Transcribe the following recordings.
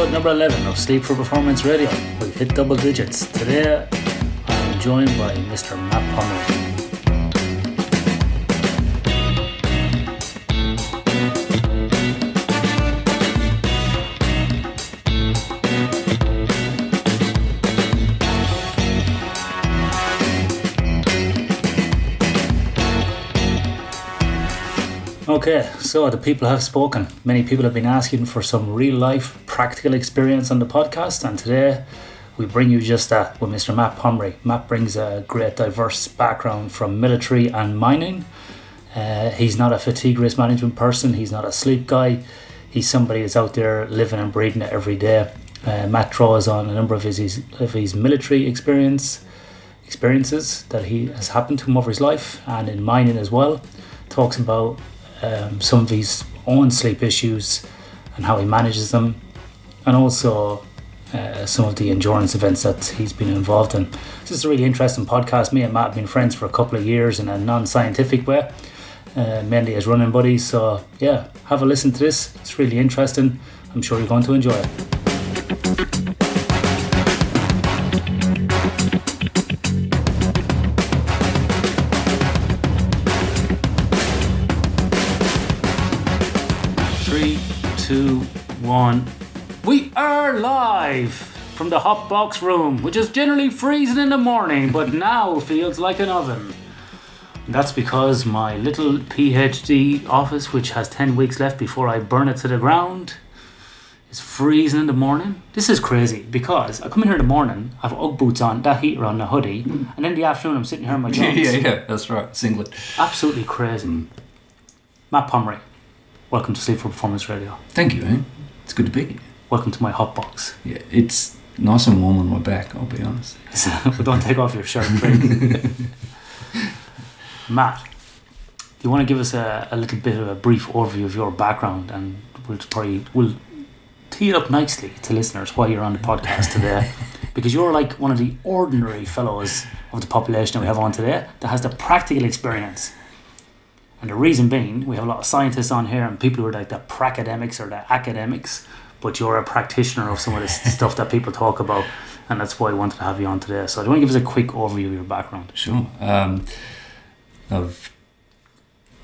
episode number 11 of Sleep for Performance Radio. We've hit double digits. Today, I'm joined by Mr. Matt Pomeroy. Okay, so the people have spoken. Many people have been asking for some real life practical experience on the podcast, and today we bring you just that with Mr. Matt Pomeroy. Matt brings a great diverse background from military and mining. Uh, he's not a fatigue risk management person, he's not a sleep guy, he's somebody that's out there living and breathing it every day. Uh, Matt draws on a number of his, his, of his military experience experiences that he has happened to him over his life and in mining as well. Talks about um, some of his own sleep issues and how he manages them, and also uh, some of the endurance events that he's been involved in. This is a really interesting podcast. Me and Matt have been friends for a couple of years in a non scientific way, uh, mainly as running buddies. So, yeah, have a listen to this. It's really interesting. I'm sure you're going to enjoy it. We are live from the hot box room, which is generally freezing in the morning, but now feels like an oven. That's because my little PhD office, which has 10 weeks left before I burn it to the ground, is freezing in the morning. This is crazy because I come in here in the morning, I have Ugg boots on, that heater on, the hoodie, and in the afternoon I'm sitting here in my Yeah, jeans. yeah, yeah, that's right. Singlet. Absolutely crazy. Mm. Matt Pomeroy, welcome to Sleep for Performance Radio. Thank you, man. It's good to be here. Welcome to my hot box. Yeah, it's nice and warm on my back, I'll be honest. but don't take off your shirt, please. Matt, do you want to give us a, a little bit of a brief overview of your background, and we'll probably we'll tee it up nicely to listeners while you're on the podcast today, because you're like one of the ordinary fellows of the population that we have on today that has the practical experience. And the reason being, we have a lot of scientists on here and people who are like the pracademics or the academics, but you're a practitioner of some of this stuff that people talk about, and that's why I wanted to have you on today. So, do you want to give us a quick overview of your background? Sure. Um, I've,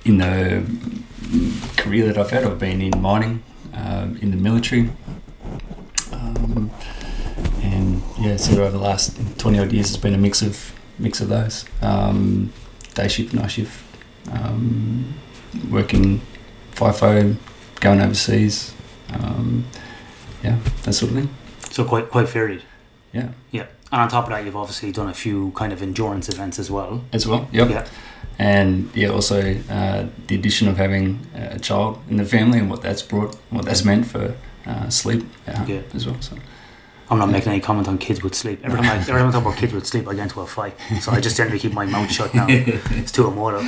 in the career that I've had, I've been in mining, um, in the military, um, and yeah, so over the last 20 odd years, it's been a mix of mix of those. Um, day shift, night shift, um, working FIFO, going overseas, um, yeah, that sort of thing. So, quite quite varied. Yeah, Yeah. And on top of that, you've obviously done a few kind of endurance events as well. as well. Yep. Yeah. And yeah, also uh, the addition of having a child in the family and what that's brought, what that's meant for uh, sleep at Yeah. as well. So I'm not making any comment on kids with sleep. Every time I, every time I talk about kids with sleep, I get into a fight. So I just generally keep my mouth shut now. It's too emotive.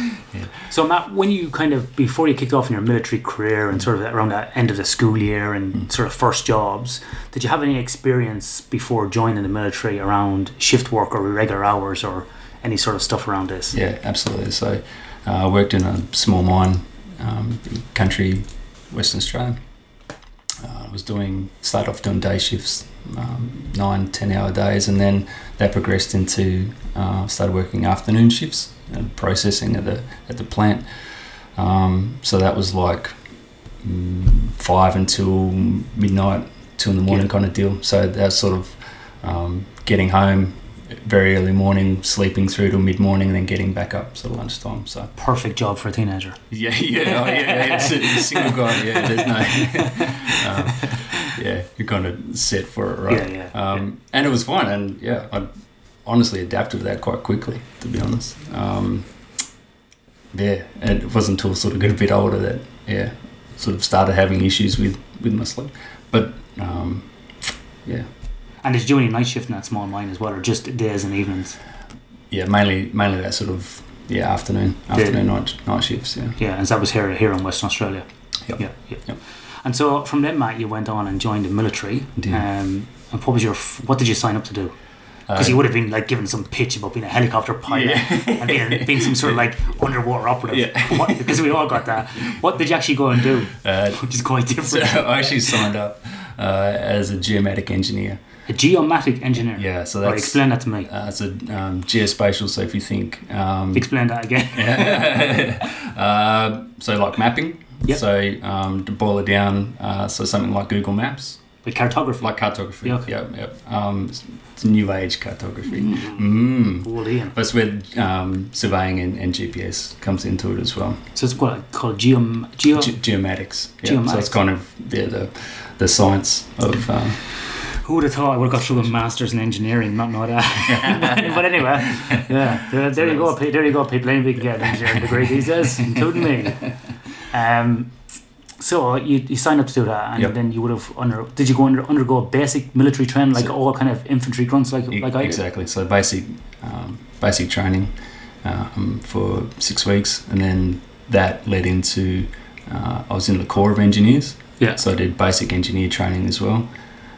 So Matt, when you kind of before you kicked off in your military career and sort of around the end of the school year and sort of first jobs, did you have any experience before joining the military around shift work or irregular hours or any sort of stuff around this? yeah, absolutely. So uh, I worked in a small mine, um, country, Western Australia. Uh, I was doing started off doing day shifts, um, nine, ten hour days, and then that progressed into uh, started working afternoon shifts and processing at the at the plant. Um, so that was like mm, five until midnight, two in the morning Yeah. kind of deal. So that's sort of um, getting home very early morning, sleeping through till mid morning, and then getting back up sort of lunchtime. So Perfect job for a teenager. yeah, yeah, oh, yeah, yeah. Single guy. Yeah, there's no. um, yeah, you're kind of set for it, right? Yeah, yeah, Um, And it was fine, and yeah, I honestly adapted to that quite quickly, to be honest. Um, yeah, and it wasn't until sort of got a bit older that yeah, sort of started having issues with with my sleep. But um, yeah, And did you do any night shift in that small mine as well, or just days and evenings? yeah, mainly mainly that sort of yeah afternoon afternoon night night shifts. Yeah. Yeah, and that was here here in Western Australia. Yep. Yeah, yeah. Yep. And so from then, Matt, you went on and joined the military. Um, and what was your what did you sign up to do? Because Uh, you would have been like given some pitch about being a helicopter pilot and being, being some sort of like underwater operative. Yeah. What, because we all got that. What did you actually go and do? Uh, Which is quite so different. I actually signed up uh, as a geomatic engineer. A geomatic engineer. Yeah, so that's explain that to me. uh, it's a um, geospatial. So if you think, um, Explain that again. uh, so like mapping. Yep. So um, to boil it down, uh, so something like Google Maps, With cartography. like cartography. Yeah, okay. Yep, yep. Um, it's, it's new age cartography. Mm. Old Ian. That's where um, surveying and, and GPS comes into it as well. So it's what called geom geo. Ge- geomatics. Yeah. So it's kind of yeah, the the science of um, Who would have thought I would have got through a masters in engineering, not know that. but anyway, yeah, there, there you go. There you go. People ain't can get an engineering degree these days, including me. Um, so you, you signed up to do that, and Yep. then you would have under. Did you go under, undergo basic military training, like So- all kind of infantry grunts, like E- like I did? exactly. So basic, um, basic training um, for six weeks, and then that led into uh, I was in the Corps of Engineers. Yeah. So I did basic engineer training as well,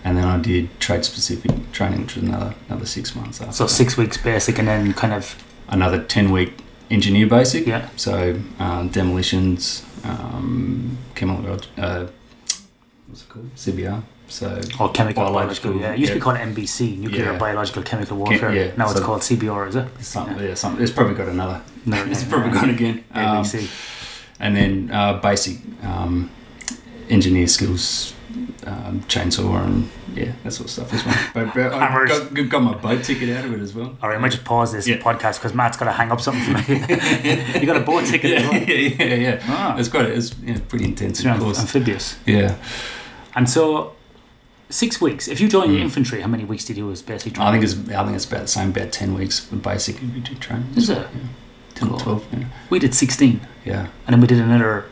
and then I did trade specific training, which was another another six months after. So that. six weeks basic, and then kind of Another ten week engineer basic. yeah. So um, demolitions, um, chemical, uh, what's it called? CBR. So Or chemical Biological, biological, yeah. It used to be called NBC, nuclear Yeah. biological chemical warfare. yeah, now it's called CBR, is it? something, yeah. something. It's probably got another. No, It's yeah, probably yeah. gone again. Um, NBC. and then uh, basic um, engineer skills, um, chainsaw and yeah, that sort of stuff as well. But, but I Hammers. got, got my boat ticket out of it as well. All right, I might just pause this Yeah. podcast because Matt's got to hang up something for me. you got a boat ticket as Yeah, well. yeah, yeah, yeah. Ah. It's quite. It's yeah, pretty intensive Yeah, course. amphibious. Yeah, And so, six weeks. If you join the Mm. infantry, how many weeks did you do as basic I training? think it's. I think it's about the same. About ten weeks for basic infantry training. Is it? 10 Cool. or twelve. Yeah. We did 16. yeah. And then we did another,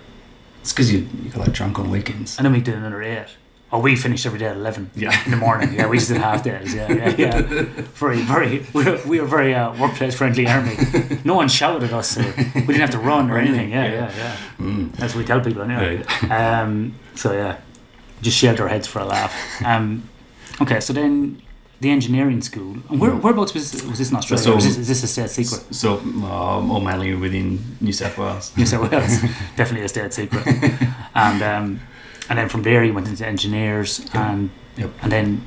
It's because you you got like drunk on weekends. and then we did another 8. Oh, we finished every day at 11 Yeah. in the morning. Yeah, we just did half days. Yeah, yeah, yeah. Very, very, we were, we were very uh, workplace friendly army. No one shouted at us. So we didn't have to run or anything. Yeah, yeah, yeah. Mm. That's what we tell people anyway. Um, so yeah, just shaved our heads for a laugh. Um, okay, so then the engineering school. And where, whereabouts was this, was this in Australia? So- is, this, is this a state secret? So, um, all mainly within New South Wales. New South Wales, definitely a state secret. And um, and then from there you went into engineers, and Yep. and then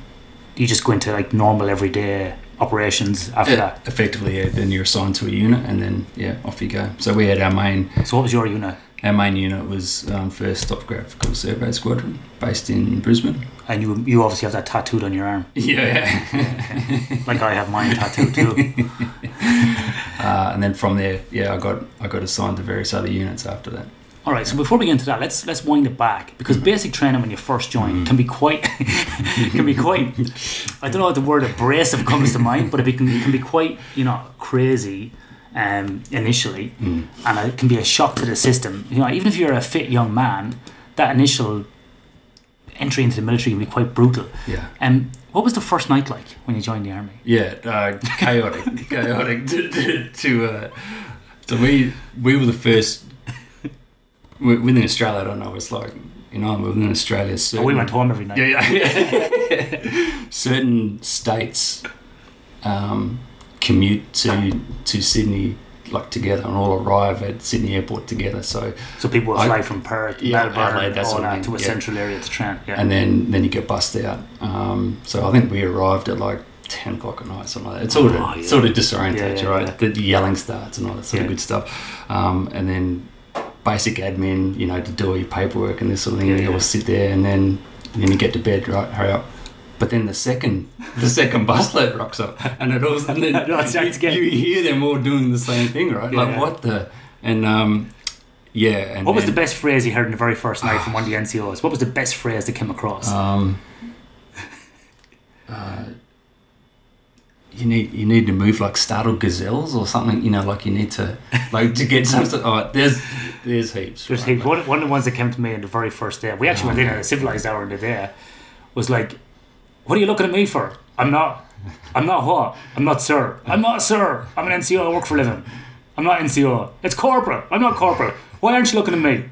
you just go into like normal everyday operations after Yeah, effectively, yeah, then you're assigned to a unit, and then yeah, off you go. So we had our main. So what was your unit? our main unit was um, First Topographical Survey Squadron, based in Brisbane. And you you obviously have that tattooed on your arm, Yeah, like I have mine tattooed too. uh, and then from there, yeah, I got I got assigned to various other units after that. All right, so before we get into that, let's let's wind it back because basic training when you first join can be quite can be quite. I don't know if the word abrasive comes to mind, but it can, it can be quite you know crazy um, initially, Mm. and it can be a shock to the system. You know, even if you're a fit young man, that initial entry into the military can be quite brutal. Yeah, And what was the first night like when you joined the army? yeah, uh, chaotic, chaotic. To, to, to uh, so we we were the first within Australia. I don't know. It's like you know within Australia. Oh, we went home every night. Yeah, yeah. Certain states um, commute to to Sydney like together and all arrive at Sydney Airport together. So So people I- fly from Perth, Yeah, Melbourne, that all of that thing, to a yeah. central area to train. Yeah. and then then you get bussed out. Um, so I think we arrived at like ten o'clock at night, something like that. It sort of Oh, yeah. sort of disorientates yeah, right? The, the yelling starts and all that sort of good stuff. Um, and then basic admin, you know, to do all your paperwork and this sort of thing. Yeah, you all sit there and then then you get to bed, right? Hurry up. But then the second the second busload rocks up, and it all and then No, it starts again. you hear them all doing the same thing, right? Yeah. Like what the and um, yeah. And What was the best phrase you heard in the very first night from one of the NCOs? What was the best phrase that came across? Um, uh, you need you need to move like startled gazelles or something. You know, like you need to like to get some. sort- Oh, there's there's heaps. There's right? heaps. One, one of the ones that came to me in the very first day, we actually went in at a civilized hour in the day, was like, What are you looking at me for? I'm not. I'm not what? I'm not sir. I'm not sir. I'm an NCO. I work for a living. I'm not NCO. It's corporate. I'm not corporate. Why aren't you looking at me?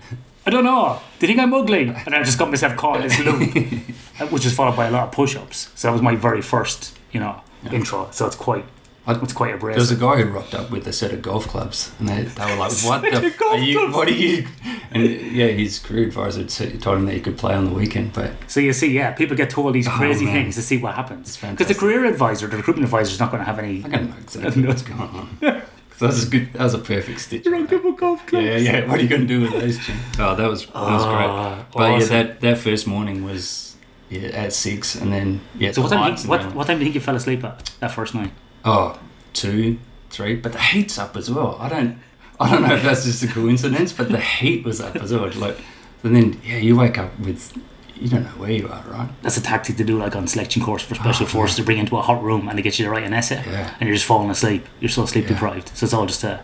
I don't know. Do you think I'm ugly? And I just got myself caught in this loop, which was followed by a lot of push-ups. So that was my very first, you know, Yeah. intro. So it's quite it's quite There was a guy who rocked up with a set of golf clubs, and they, they were like, "What the? F- are you? What are you?" And yeah, his career advisor told him that he could play on the weekend, but So you see, yeah, people get told these Oh, crazy man. things to see what happens. Because the career advisor, the recruitment advisor, is not going to have any. I don't know exactly what's going on. So that was a good. That was a perfect stitch. Rocked up with golf clubs. Yeah, yeah. What are you going to do with those? Jim? Oh, that was that was great. Ah, But yeah, that that first morning was yeah at six, and then yeah. So what time? lights do you- and What, what time do you think you fell asleep at that first night? Oh, two, three. But the heat's up as well. I don't, I don't know if that's just a coincidence, but the heat was up as well. Like, and then yeah, you wake up with, you don't know where you are, right? That's a tactic to do, like on selection course for special Oh, forces, to bring into a hot room and they get you to write an essay, Yeah. and you're just falling asleep. You're so sleep Yeah. deprived. So it's all just uh,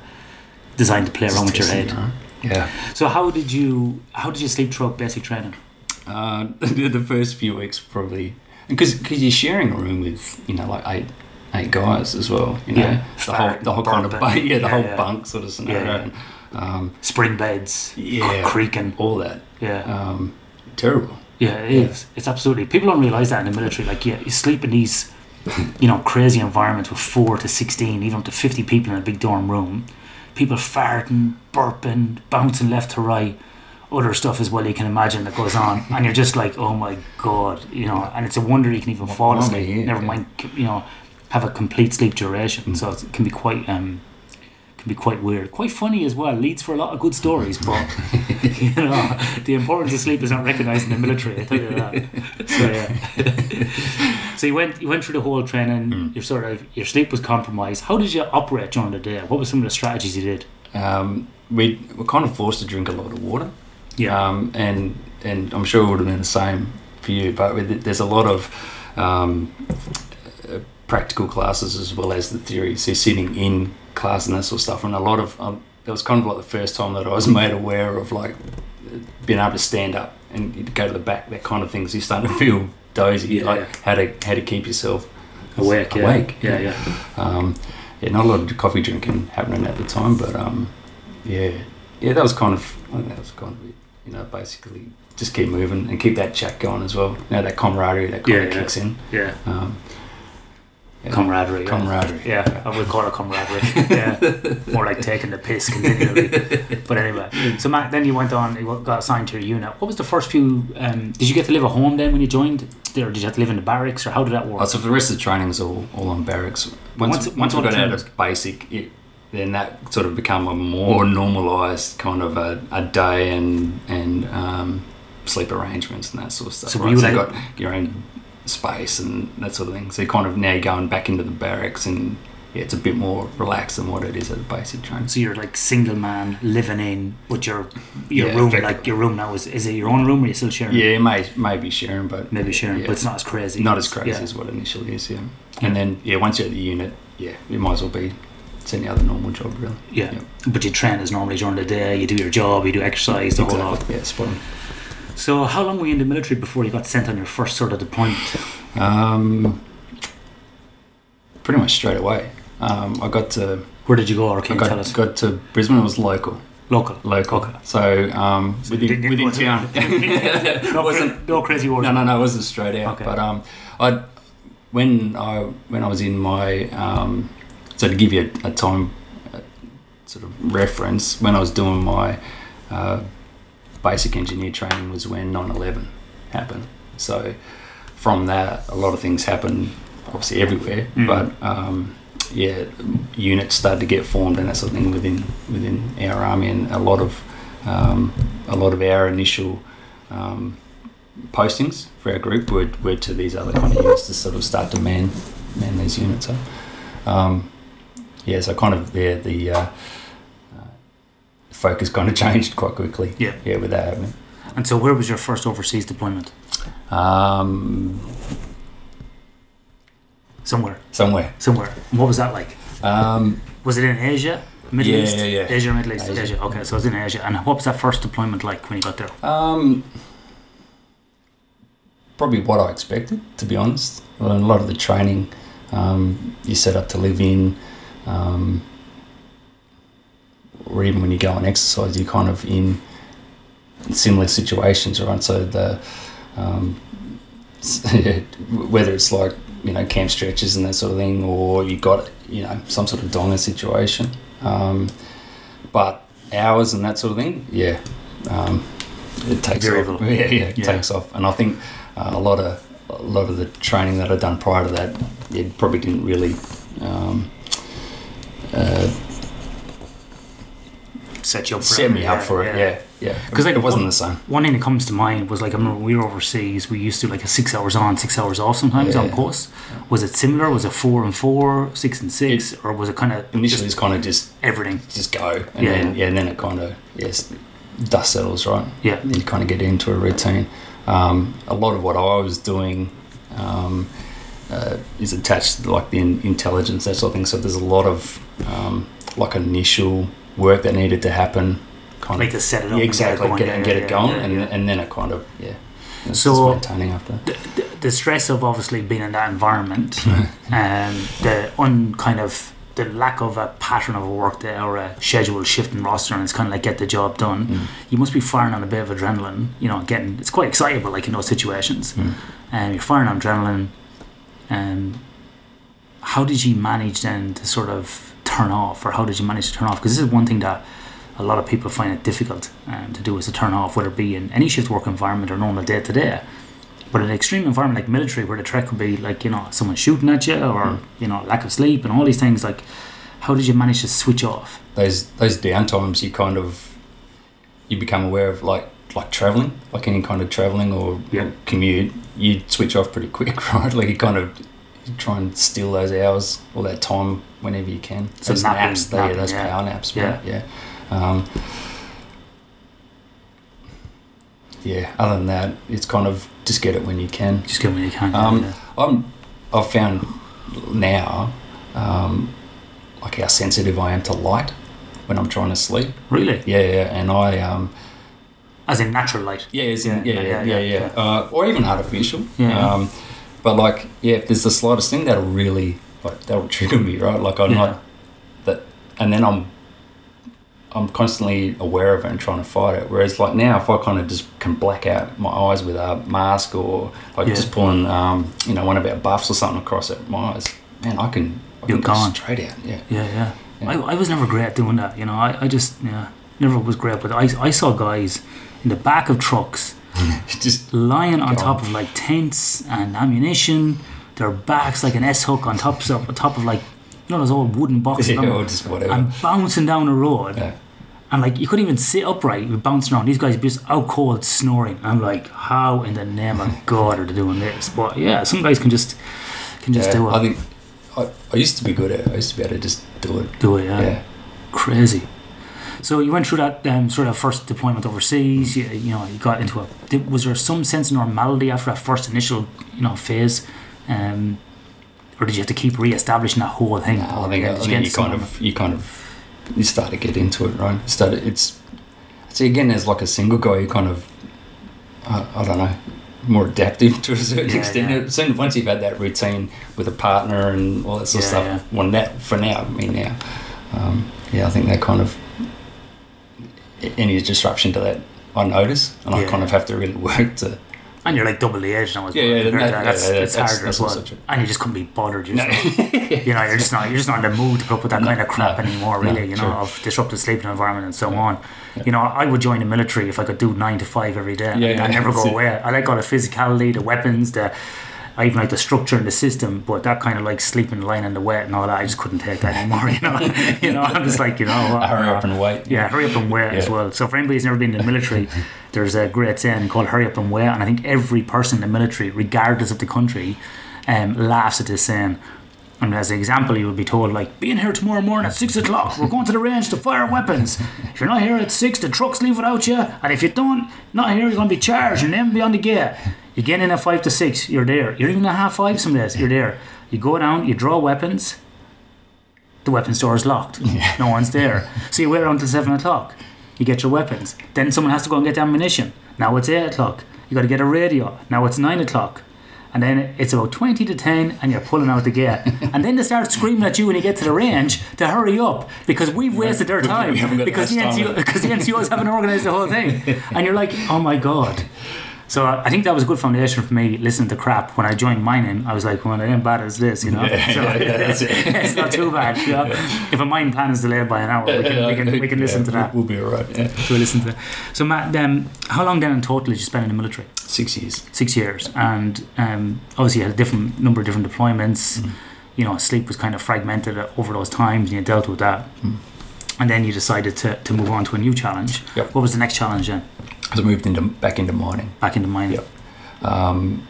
designed to play around with your head. right? Yeah. So how did you how did you sleep throughout basic training? Uh, the first few weeks probably because because you're sharing a room with you know like eight eight guys as well. You know Yeah. the whole the whole kind of bunk, yeah the yeah, whole yeah. bunk sort of scenario. Yeah, yeah. And, um, Spring beds, Yeah. creaking. all that Yeah, um, terrible. yeah, it is. It's absolutely. People don't realize that in the military. Like, yeah, you sleep in these, you know, crazy environments with four to sixteen, even up to fifty people in a big dorm room. People farting, burping, bouncing left to right. Other stuff as well you can imagine that goes on, and you're just like, oh my god, you know. And it's a wonder you can even fall Why am I asleep. Never mind, you know, have a complete sleep duration. So it can be quite um, can be quite weird, quite funny as well. Leads for a lot of good stories, but you know, the importance of sleep is not recognised in the military. I tell you that. So yeah. so you went you went through the whole training. Mm. Your sort of your sleep was compromised. How did you operate during the day? What were some of the strategies you did? Um, we were kind of forced to drink a lot of water. Yeah. Um, and and I'm sure it would have been the same for you, but there's a lot of um, practical classes as well as the theory. So sitting in class and that sort of stuff, and a lot of um, that was kind of like the first time that I was made aware of like being able to stand up and go to the back, that kind of thing. So you're starting to feel dozy, Yeah. like how to how to keep yourself awake. Yeah. awake. Yeah. Yeah. um, yeah, not a lot of coffee drinking happening at the time, but um, yeah, yeah, that was kind of I think that was kind of. You know, basically just keep moving and keep that chat going as well. You know, that camaraderie that kind of kicks in. Yeah. Um, yeah. Camaraderie. yeah. Camaraderie. Yeah, I would call it camaraderie. yeah, more like taking the piss continually. But anyway, so Matt, then you went on, you got assigned to your unit. What was the first few? Um, did you get to live at home then when you joined, or did you have to live in the barracks, or how did that work? Oh, so for the rest of the training was all, all on barracks. Once, once- once, once all we the got out of basic, it, then that sort of become a more normalised kind of a, a day and and um, sleep arrangements and that sort of stuff. So So, right? you so you got your own space and that sort of thing. So you're kind of now going back into the barracks and yeah, it's a bit more relaxed than what it is at the basic training. So you're like single man living in with your your Yeah, room, like your room now is is it your own room or are you still sharing? Yeah, it may maybe sharing, but maybe sharing, yeah. but it's not as crazy. not as crazy Yeah. as what it initially is. Yeah, and then yeah, once you're at the unit, yeah, it might as well be it's any other normal job really. Yeah. But you train is normally during the day. You do your job, you do exercise, the whole lot. Yeah, spot on. So how long were you in the military before you got sent on your first sort of deployment? Um, pretty much straight away. Um, I got to Where did you go, or I can you tell got, us? got to Brisbane. It was local, Local. local. Okay. So um, within, Didn't- within wasn't- town. no, wasn't no crazy order. no, no, no. It wasn't straight out. Okay. But um, I when I when I was in my um, so to give you a, a time uh, sort of reference, when I was doing my uh, basic engineer training was when 9/11 happened. So from that, a lot of things happened, obviously everywhere. Mm. But um, yeah, units started to get formed and that sort of thing within within our army, and a lot of um, a lot of our initial um, postings for our group were, were to these other kind of units to sort of start to man man these units up. Um, yeah, so kind of yeah, the uh, uh, focus kind of changed quite quickly. Yeah. yeah, with that happening. And so, where was your first overseas deployment? Um, Somewhere. somewhere. Somewhere. And what was that like? Um, Was it in Asia? Middle Yeah, East? yeah, yeah. Asia Middle East? Asia. Asia. Okay, so it was in Asia. And what was that first deployment like when you got there? Um, probably what I expected, to be honest. A lot of the training um, you set up to live in, um, or even when you go on exercise, you're kind of in similar situations, right? So the um, whether it's like you know camp stretches and that sort of thing, or you got you know some sort of donga situation. Um, but hours and that sort of thing, yeah, um, it takes Variable. off. Yeah, yeah, it Yeah. takes off. And I think uh, a lot of a lot of the training that I'd done prior to that, it probably didn't really. Um, uh, Set you up for set it. me up for it, yeah, yeah. Because like, it wasn't one- the same. One thing that comes to mind was like I remember we were overseas. We used to do like a six hours on, six hours off sometimes on Yeah. post. Was it similar? Was it four and four, six and six, or was it kind of Initially, it's kind of just everything? just go, and Yeah. then yeah, and then it kind of yes, dust settles, right? Yeah, then you kind of get into a routine. Um, a lot of what I was doing um, uh, is attached to like the in- intelligence, that sort of thing. So there's a lot of um, like initial work that needed to happen, kind like of to set it up. yeah, exactly, get, and get it going, yeah, and, yeah. and then it kind of yeah, it's So- maintaining after. the, the, stress of obviously being in that environment and the un kind of the lack of a pattern of a work day or a schedule shift and roster and it's kind of like get the job done Mm. you must be firing on a bit of adrenaline you know getting it's quite excitable like in those situations Mm. and you're firing on adrenaline and how did you manage then to sort of turn off or how did you manage to turn off because this is one thing that a lot of people find it difficult um, to do is to turn off whether it be in any shift work environment or normal day to day but in an extreme environment like military, where the threat could be like you know someone shooting at you or Mm. you know lack of sleep and all these things, like how did you manage to switch off? Those those downtimes, you kind of you become aware of like like traveling, like any kind of traveling or Yeah. commute, you'd switch off pretty quick, right? Like you kind of try and steal those hours or that time whenever you can. So those napping- naps, napping, those yeah. power naps, Yeah. Yeah. Um, yeah. Other than that, it's kind of just get it when you can. Just give when you can. Um, yeah. I'm I've found now um, like how sensitive I am to light when I'm trying to sleep. Really, Yeah, yeah, and I um as in natural light. yeah, in, Yeah, yeah, yeah, yeah, yeah, yeah, yeah, Uh, or even artificial. Yeah. Um, but like yeah, if there's the slightest thing that'll really like that'll trigger me, right? Like I'm Yeah. not that, and then I'm I'm constantly aware of it and trying to fight it. Whereas like now, if I kind of just can black out my eyes with a mask or like Yeah. just pulling um, you know one of our buffs or something across it, my eyes, man, I can I You're can go gone. straight out. Yeah. Yeah, yeah. Yeah. I, I was never great at doing that. You know, I, I just yeah never was great. But I I saw guys in the back of trucks just lying on top on. of like tents and ammunition. Their backs like an S hook on top of on top of like you know those old wooden boxes. yeah, on- or just whatever. and bouncing down the road. yeah. And like you couldn't even sit upright, you're bouncing around. These guys just out cold snoring. I'm like, how in the name of God are they doing this? But yeah, some guys can just can just Yeah, do it. I think I, I used to be good at it. I used to be able to just do it. do it, yeah. Yeah. Crazy. So you went through that um, sort of first deployment overseas. You, you know, you got into a. Was there some sense of normality after that first initial, you know, phase, um, or did you have to keep re-establishing that whole thing? No, I think, I think you kind of you kind of you start to get into it, right? Start it's see again as like a single guy, you kind of I, I don't know more adaptive to a certain Yeah, extent. yeah. Soon once you've had that routine with a partner and all that sort Yeah, of yeah. stuff, well, that for now, I me now, um, yeah, I think that kind of any disruption to that. I notice, and I kind of have to really work to. And you're like double the age now as Yeah, well. yeah, compared to that- that. yeah, that's, that's- harder that's as well. also. And you just couldn't be bothered. You, No. you know, you're just not you're just not in the mood to put up with that No, kind of crap no, anymore. no, Really, you know, true. of disrupted sleeping environment and so Yeah. on. You know, I would join the military if I could do nine to five every day. Yeah, I yeah, never go it. away. I like all the physicality, the weapons, the. I even like the structure and the system, but that kind of like sleeping, lying in the wet and all that, I just couldn't take that anymore. You know, you know, I'm just like, you know, hurry up uh, and wait. yeah, hurry up and wait as well. So for anybody who's never been in the military, there's a great saying called "hurry up and wait," and I think every person in the military, regardless of the country, um, laughs at this saying. And as an example, you would be told like, "Be in here tomorrow morning at six o'clock. We're going to the range to fire weapons. If you're not here at six, the trucks leave without you. And if you don't, not here, you're going to be charged. Name will be on the gate. You get in at five to six, you're there. You're even a half five some days, you're there. You go down, you draw weapons. The weapon store is locked. No one's there. So you wait around till seven o'clock. You get your weapons. Then someone has to go and get the ammunition. Now it's eight o'clock. You got to get a radio. Now it's nine o'clock. And then it's about 20 to 10 and you're pulling out the gate. and then they start screaming at you when you get to the range to hurry up because we've wasted their time. We haven't got because, the NCO, because the NCOs haven't organised the whole thing. And you're like, oh my God. So I I think that was a good foundation for me listening to crap. When I joined mining, I was like, well, I ain't bad as this, you know? Yeah, so, yeah, yeah, that's it. it's not too bad, you know? If a mine plan is delayed by an hour, we can, we can, we can listen to that. We'll be alright. Yeah. So we listen to that. So Matt, um, how long then in total did you spend in the military? Six years. Six years. And um, obviously you had a different number of different deployments. Mm. You know, sleep was kind of fragmented over those times and you dealt with that. Mm. And then you decided to, to move on to a new challenge. Yep. What was the next challenge then? So I moved into back into mining. Back into mining. Yep. Um,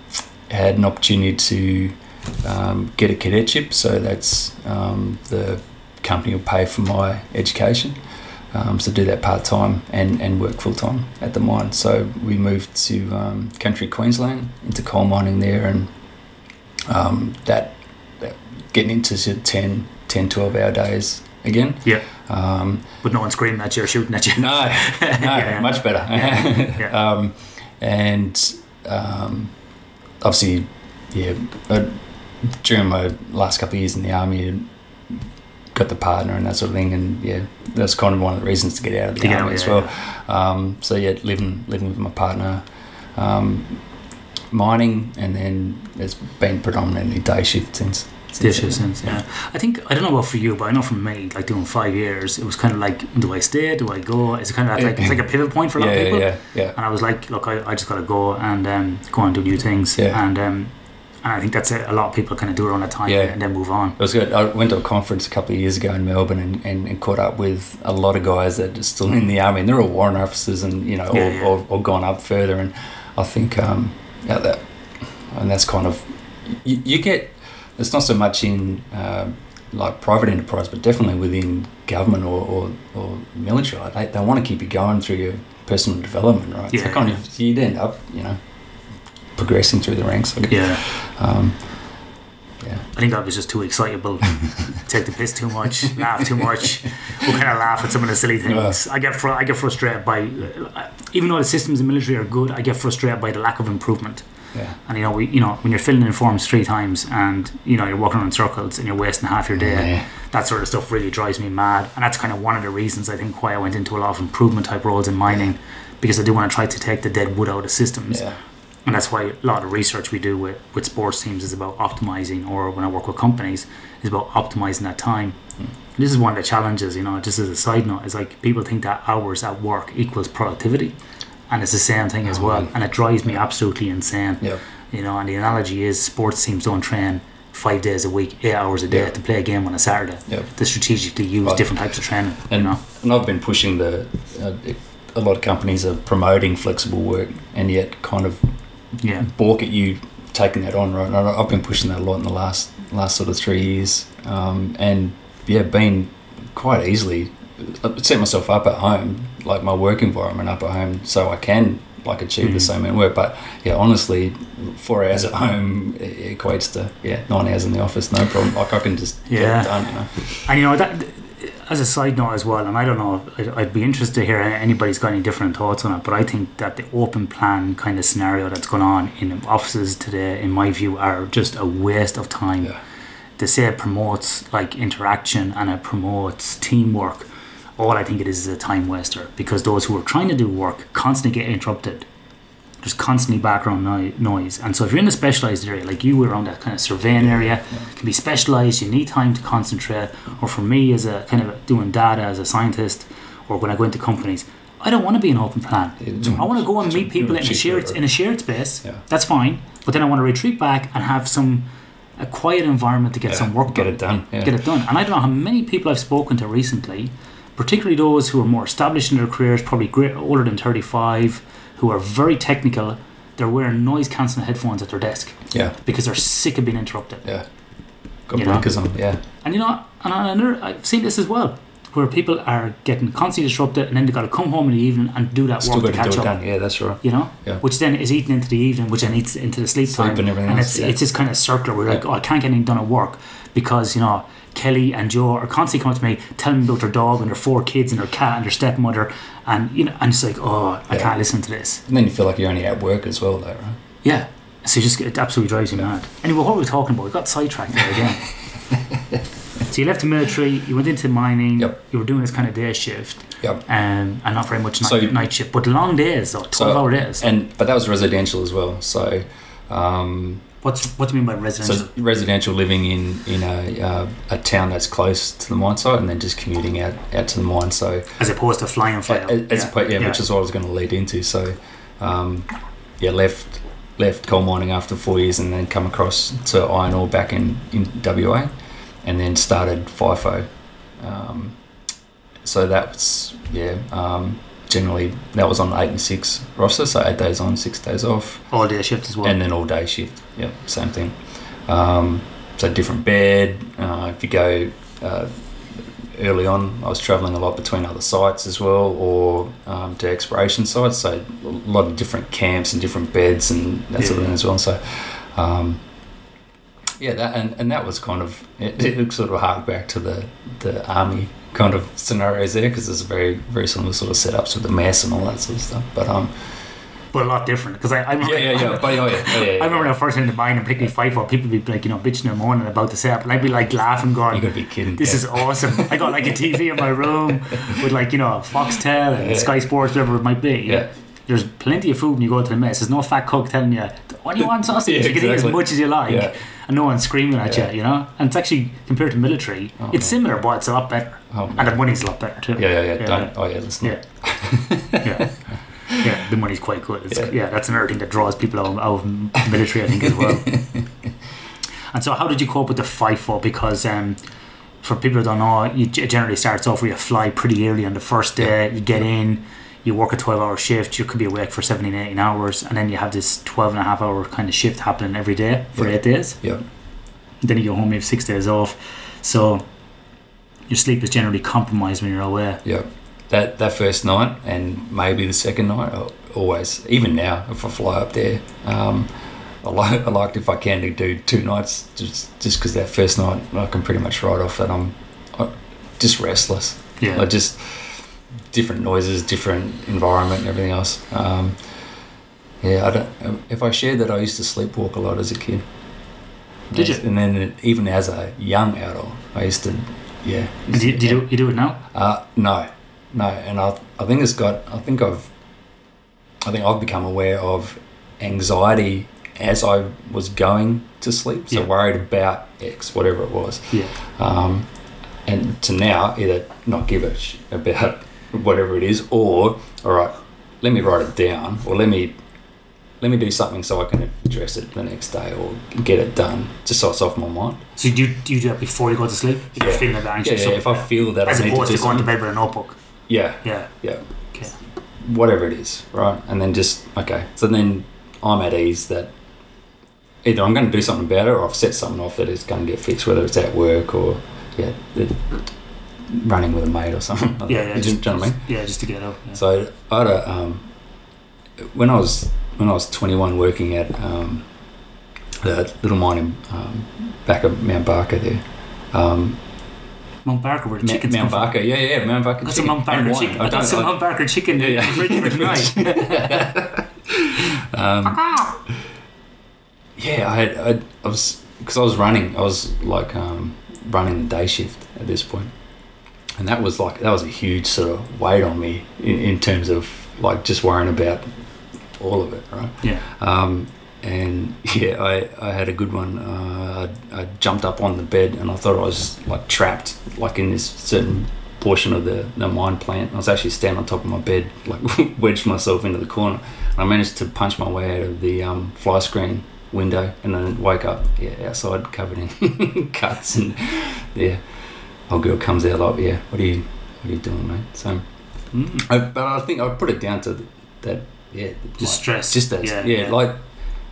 had an opportunity to um, get a cadetship, so that's um, the company will pay for my education. Um, so do that part time and, and work full time at the mine. So we moved to um, country Queensland into coal mining there, and um, that, that getting into sort 10, 10, 12 hour days again. Yeah. Um, But no one screaming at you or shooting at you. no, no, Yeah. much better. Yeah, yeah. um, and um, obviously, yeah, uh, during my last couple of years in the army, got the partner and that sort of thing, and yeah, that's kind of one of the reasons to get out of the army out, as well. Um, so yeah, living living with my partner. Um, mining and then it's been predominantly day shift since. Since Dishes and yeah. I think I don't know about for you, but I know for me, like doing five years, it was kind of like, do I stay? Do I go? It's kind of like it's like a pivot point for a lot yeah, of people. yeah, yeah, yeah. And I was like, look, I, I just got to go and um, go and do new things. Yeah. And um, and I think that's it. A lot of people kind of do it on a time Yeah. and then move on. It was good. I went to a conference a couple of years ago in Melbourne and, and, and caught up with a lot of guys that are still in the army, and they're all warrant officers and you know, Yeah, or, yeah. Or, or gone up further. And I think, um, yeah, that, and that's kind of you, you get. It's not so much in uh, like private enterprise, but definitely within government or, or, or military. Like they, they want to keep you going through your personal development, right? Yeah. So kind of you'd end up, you know, progressing through the ranks. I guess. Yeah. Um, yeah. I think I was just too excitable, take the piss too much, laugh too much. We kind of laugh at some of the silly things. I get fr- I get frustrated by, uh, even though the systems in the military are good, I get frustrated by the lack of improvement. Yeah. And you know, we, you know, when you're filling in forms three times and you know you're walking around in circles and you're wasting half your day, Yeah. that sort of stuff really drives me mad. And that's kind of one of the reasons I think why I went into a lot of improvement type roles in mining, because I do want to try to take the dead wood out of systems. Yeah. And that's why a lot of research we do with, with sports teams is about optimizing, or when I work with companies, is about optimizing that time. Hmm. This is one of the challenges, you know, just as a side note, is like people think that hours at work equals productivity. And it's the same thing as well. And it drives me absolutely insane. Yeah. You know, and the analogy is sports teams don't train five days a week, eight hours a day Yeah. to play a game on a Saturday. Yep. They strategically use Right. different types of training. And, you know? and I've been pushing the. Uh, a lot of companies are promoting flexible work, and yet kind of Yeah. balk at you taking that on. Right, and I've been pushing that a lot in the last last sort of three years, um, and yeah, been quite easily I set myself up at home, like my work environment up at home, so I can like achieve the Mhm. same amount of work. But yeah, honestly, four hours at home equates to yeah nine hours in the office, no problem. Like I can just get Yeah. it done. You know? And you know that, as a side note as well, and I don't know, I'd, I'd be interested to hear anybody's got any different thoughts on it. But I think that the open plan kind of scenario that's going on in offices today, in my view, are just a waste of time. Yeah. They say it promotes like interaction and it promotes teamwork. All I think it is is a time waster because those who are trying to do work constantly get interrupted. There's constantly background noi- noise, and so if you're in a specialized area, like you were around that kind of surveying area, it can be specialized. You need time to concentrate. Or for me, as a kind of doing data as a scientist, or when I go into companies, I don't want to be an open plan. I want to go and meet people in a shared in a shared space. Yeah. That's fine, but then I want to retreat back and have some a quiet environment to get Yeah, some work get done it done. Yeah. get it done. And I don't know how many people I've spoken to recently, particularly those who are more established in their careers, probably older than 35, who are very technical. They're wearing noise cancelling headphones at their desk Yeah, because they're sick of being interrupted. yeah. Got blinkers on. Yeah, And you know, and I- another, I've seen this as well, where people are getting constantly disrupted and then they've got to come home in the evening and do that still work to catch up. Yeah, that's right. You know, Yeah. which then is eaten into the evening, which then eats into the sleep, Sleep time, and everything else, it's yeah. it's this kind of circular where you're like, oh, I can't get anything done at work because you know Kelly and Joe are constantly coming to me telling me about their dog and their four kids and their cat and their stepmother, and you know, and it's like, oh, I Yeah. can't listen to this. And then you feel like you're only at work as well, though, right? Yeah, so you just it absolutely drives you mad. Anyway, what were we talking about? We got sidetracked there again. So you left the military, you went into mining, Yep. you were doing this kind of day shift, Yep. um, and not very much night, So- night shift, but long days, though, 12 hour days. And but that was residential as well. So. Um, What's What do you mean by residential? So residential living in in a uh, a town that's close to the mine site, and then just commuting out out to the mine. So as opposed to flying fly out. as yeah. yeah, yeah, which is what I was going to lead into. So um, yeah, left left coal mining after four years, and then come across to iron ore back in in WA, and then started FIFO. Um, so that's yeah. Um, generally, that was on eight and six roster, so eight days on, six days off all day shift as well. and then all day shift. Yep, same thing. Um, so different bed. Uh, if you go uh, early on, I was travelling a lot between other sites as well, or um, to exploration sites. So a lot of different camps and different beds and that sort of thing as well. So. Um, yeah, that and, and that was kind of it, it sort of harked back to the the army kind of scenarios there because there's a very very similar sort of setups with the mess and all that sort of stuff. But um, but a lot different because I, I remember, yeah, yeah, yeah, but, oh, yeah, oh, yeah, yeah. I remember when I first went to mine and particularly FIFO people would be like you know bitching in the morning about the setup and I'd be like laughing going You gotta be kidding. this yeah. is awesome I got like a TV in my room with like you know Foxtel and. Sky Sports whatever it might be Yeah. there's plenty of food when you go to the mess there's no fat cook telling you when you want sausage you can eat as much as you like. And no one's screaming at Yeah. you you know and it's actually compared to military Oh, it's man. similar but it's a lot better Oh, and the money's a lot better too Yeah, yeah, yeah. Yeah, Oh, yeah. Let's yeah yeah yeah the money's quite good it's, yeah. Yeah. that's another thing that draws people out, out of military I think as well and so how did you cope with the FIFO because um for people who don't know it generally starts off where you fly pretty early on the first day you get in you work a 12 hour shift you could be awake for 17 18 hours and then you have this 12 and a half hour kind of shift happening every day for Yeah. eight days Yeah. then you go home you have six days off so your sleep is generally compromised when you're away Yeah. That that first night and maybe the second night, always, even now, if I fly up there, um, I like I liked if I can to do two nights, just just because that first night I can pretty much write off that I'm, i just restless. yeah I just different noises, different environment, and everything else. Um, yeah, I don't. If I shared that, I used to sleepwalk a lot as a kid. Did you? And then even as a young adult, I used to, yeah. and do you, do you, do, you do it now Uh, no, no, and I, I think it's got. I think I've, I think I've become aware of anxiety as I was going to sleep. So Yeah. worried about X, whatever it was, yeah um, and to now either not give a sh- about whatever it is, or all right, let me write it down, or let me. Let me do something so I can address it the next day or get it done, just so it's off my mind. So do you, do you do that before you go to sleep? If you're Yeah. feeling a bit Yeah, anxious. yeah, if I feel that as I need to opposed to, going to bed with a notebook. yeah, Yeah. yeah, Okay. whatever it is, right? And then just okay. So then I'm at ease that either I'm going to do something about it, or I've set something off that is going to get fixed, whether it's at work or yeah, the, running with a mate or something. Yeah, yeah. you Just, do you know what I mean? Yeah, just to get out. Yeah. So I had a um, when I was when I was 21 working at um, the little mine in, um, back of Mount Barker there. Um, Mount Barker, where the Mount, chickens Mount come from. Barker, yeah, yeah, Mount Barker. I got some chicken Mount Barker chicken. I got don't- some Mount Barker chicken Yeah, yeah. in the fridge um, yeah, I had I, I was because I was running. I was like um, running the day shift at this point, and that was like that was a huge sort of weight on me in, in terms of like just worrying about all of it, right? yeah. Um, and yeah, I, I had a good one. Uh, I, I jumped up on the bed and I thought I was like trapped, like in this certain portion of the, the mine plant. I was actually standing on top of my bed, like wedged myself into the corner. And I managed to punch my way out of the um, fly screen window and then wake up, yeah, outside covered in cuts. And yeah, old girl comes out like, yeah, what are you, what are you doing, mate? So, Mm. I, but I think I put it down to that, yeah, Just like- stress. just as Yeah, yeah, yeah. like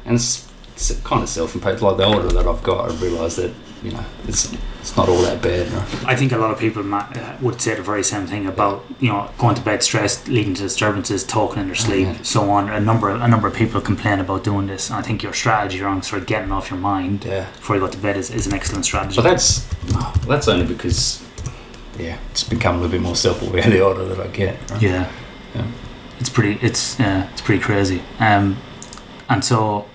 and it's, it's kind of self-imposed like the older that i've got i realise that you know it's it's not all that bad right? I think a lot of people ma- uh, would say the very same thing about you know going to bed stressed, leading to disturbances, talking in their sleep, yeah. so on. A number of, a number of people complain about doing this. And I think your strategy around sort of getting off your mind yeah before you go to bed is, is an excellent strategy. but that's that's only because yeah it's become a little bit more self-aware the older that i get right? Yeah. Yeah. It's pretty it's yeah, it's pretty crazy. Um and so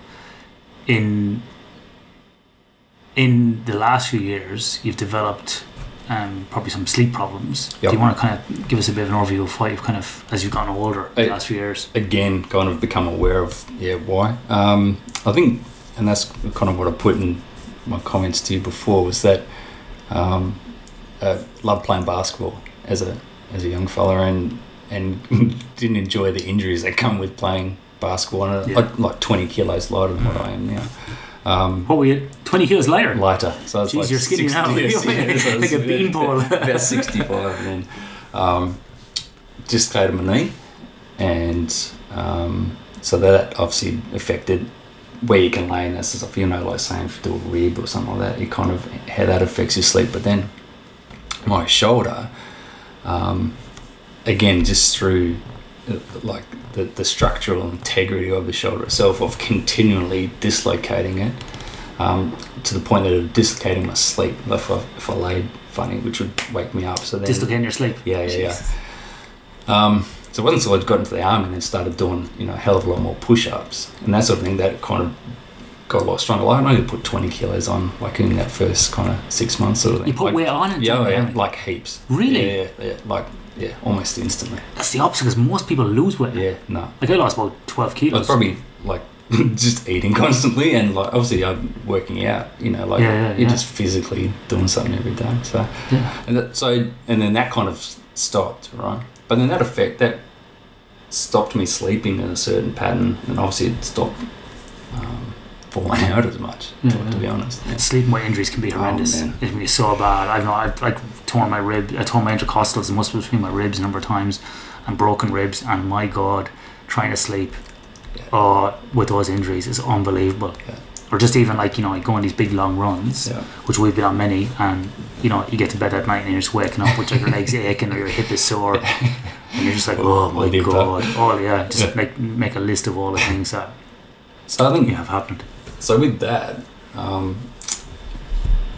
in in the last few years you've developed um, probably some sleep problems. Yep. Do you want to kind of give us a bit of an overview of what you've kind of, as you've gotten older, the last few years? again kind of become aware of yeah why um, I think and that's kind of what I put in my comments to you before was that um, uh, love playing basketball as a as a young fella and and didn't enjoy the injuries that come with playing basketball and Yeah. like, like 20 kilos lighter than what I am now um, What were you, 20 kilos lighter? lighter so I was Jeez, like you're skinny 60 now. yes, Like a beanpole. about 65 and then um, dislocated my knee and um, so that obviously affected where you can lay and that stuff you know like saying if you do a rib or something like that it kind of how that affects your sleep but then my shoulder um, again just through like the, the structural integrity of the shoulder itself of continually dislocating it um, to the point that it would dislocate in my sleep if I, if I laid funny which would wake me up so then Dislocating your sleep. yeah, yeah, yeah. Um, so it wasn't until I got into the army and then started doing, you know, a hell of a lot more push-ups and that sort of thing that kind of got a lot stronger. Like I only put 20 kilos on, like in that first kind of six months sort of thing. You put like, weight on it? Yeah, yeah, like heaps. Really? Yeah, yeah, yeah, like, yeah, almost instantly. That's the opposite because most people lose weight. Yeah, no. Like I lost about 12 kilos. probably like just eating constantly and like obviously I'm working out, you know, like Yeah, yeah, you're yeah. just physically doing something every day. So Yeah. And that, so, and then that kind of stopped, right? But then that effect that stopped me sleeping in a certain pattern, and obviously it stopped um, falling out as much. to- Yeah, to, be honest, yeah. Sleeping weight injuries can be Oh, horrendous. man. it can be so bad. I know I've like torn my rib, I torn my intercostals and muscles between my ribs a number of times, and broken ribs. And my God, trying to sleep, Yeah. uh, with those injuries is unbelievable. Yeah. Or just even like you know, you go on these big long runs, Yeah. which we've been on many, and you know, you get to bed at night and you're just waking up with like your legs aching or your hip is sore, and you're just like, Oh, oh my. God, oh yeah, just make make a list of all the things that So I think you have happened. So with that, um,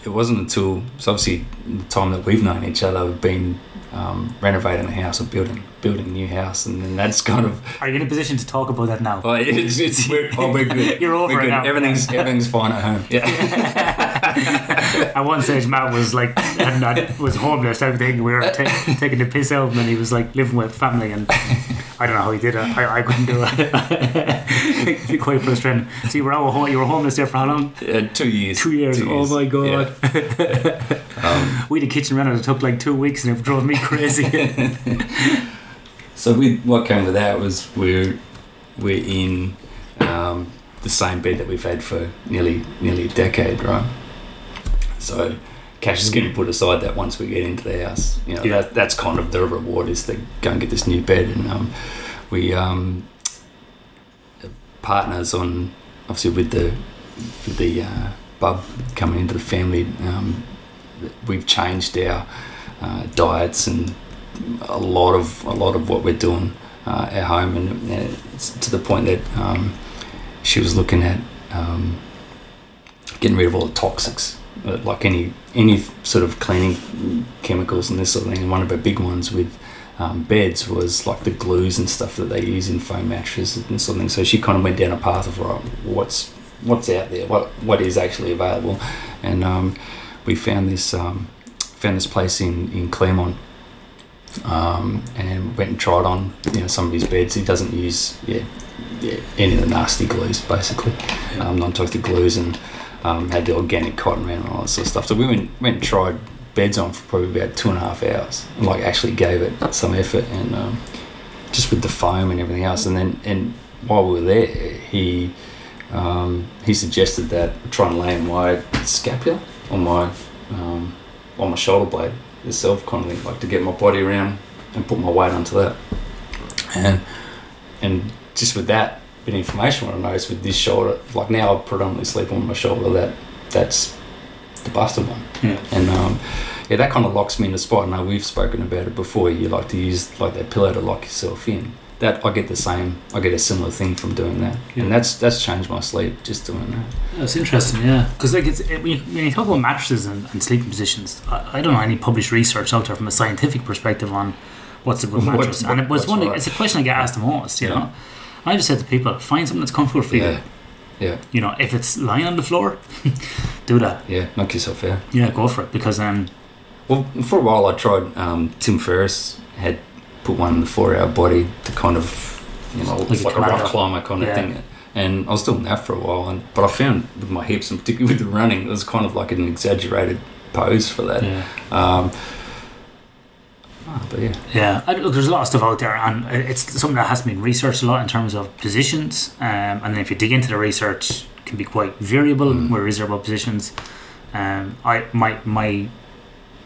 it wasn't until so obviously the time that we've known each other, we've been um, renovating the house or building building a new house, and then that's kind of Are you in a position to talk about that now? well, it's, it's we're, oh, we're good. You're over we're good. now. Everything's everything's fine at home. Yeah. At one stage, Matt was like, and that was homeless. Everything we were ta- taking the piss out of him, and he was like living with family. And I don't know how he did it. I, I couldn't do it. Be quite frustrating. So you were out, home- you were homeless there for how long? Uh, two years. Two years. Oh my god. Yeah. Um, We had a kitchen rental that took like two weeks, and it drove me crazy. so we, what came with that was we're we're in um, the same bed that we've had for nearly nearly a decade, right? So cash is going to put aside that once we get into the house, you know, Yeah. that, that's kind of the reward is to go and get this new bed, and um, we um, partners on obviously with the with the uh, bub coming into the family. Um, we've changed our uh, diets and a lot of a lot of what we're doing uh, at home, and uh, it's to the point that um, she was looking at um, getting rid of all the toxics, uh, like any any sort of cleaning chemicals and this sort of thing. And one of her big ones with um, beds was like the glues and stuff that they use in foam mattresses and sort of thing. So she kind of went down a path of right, what's what's out there, what what is actually available, and um, we found this um, found this place in in Claremont um, and went and tried on you know some of his beds. He doesn't use yeah, yeah any of the nasty glues basically, um, non-toxic glues, and um, had the organic cotton around and all that sort of stuff. So we went went and tried beds on for probably about two and a half hours. And, like actually gave it some effort and um, just with the foam and everything else. And then and while we were there, he um, he suggested that try and lay my scapula on my um, on my shoulder blade itself, kind of thing, like to get my body around and put my weight onto that. And and just with that bit of information, what I noticed with this shoulder, like now I predominantly sleep on my shoulder. That that's the busted one, Yeah. and um, yeah, that kind of locks me in the spot. I know we've spoken about it before. You like to use like that pillow to lock yourself in. That I get the same. I get a similar thing from doing that, Yeah. and that's that's changed my sleep just doing that. That's interesting, yeah. Because like it's it, when, you, when you talk about mattresses and, and sleeping positions, I, I don't know any published research out there from a scientific perspective on what's a good What- mattress. and it was one. right. It's a question I get asked the most. You Yeah. know, I just said to people, find something that's comfortable for you. Yeah, yeah, You know, if it's lying on the floor, do that. yeah. Knock yourself out. Yeah, go for it because um, Well, for a while I tried. Um, Tim Ferriss had put one in the four-hour body to kind of, you know, Like like, a rock climber kind of Yeah. thing. And I was doing that for a while, and but I found with my hips and particularly with the running, it was kind of like an exaggerated pose for that. Yeah. Um, ah, but yeah, Yeah, I, look, there's a lot of stuff out there, and it's something that has been researched a lot in terms of positions. Um, and then if you dig into the research, it can be quite variable Mm. where is there about positions. Um, I my my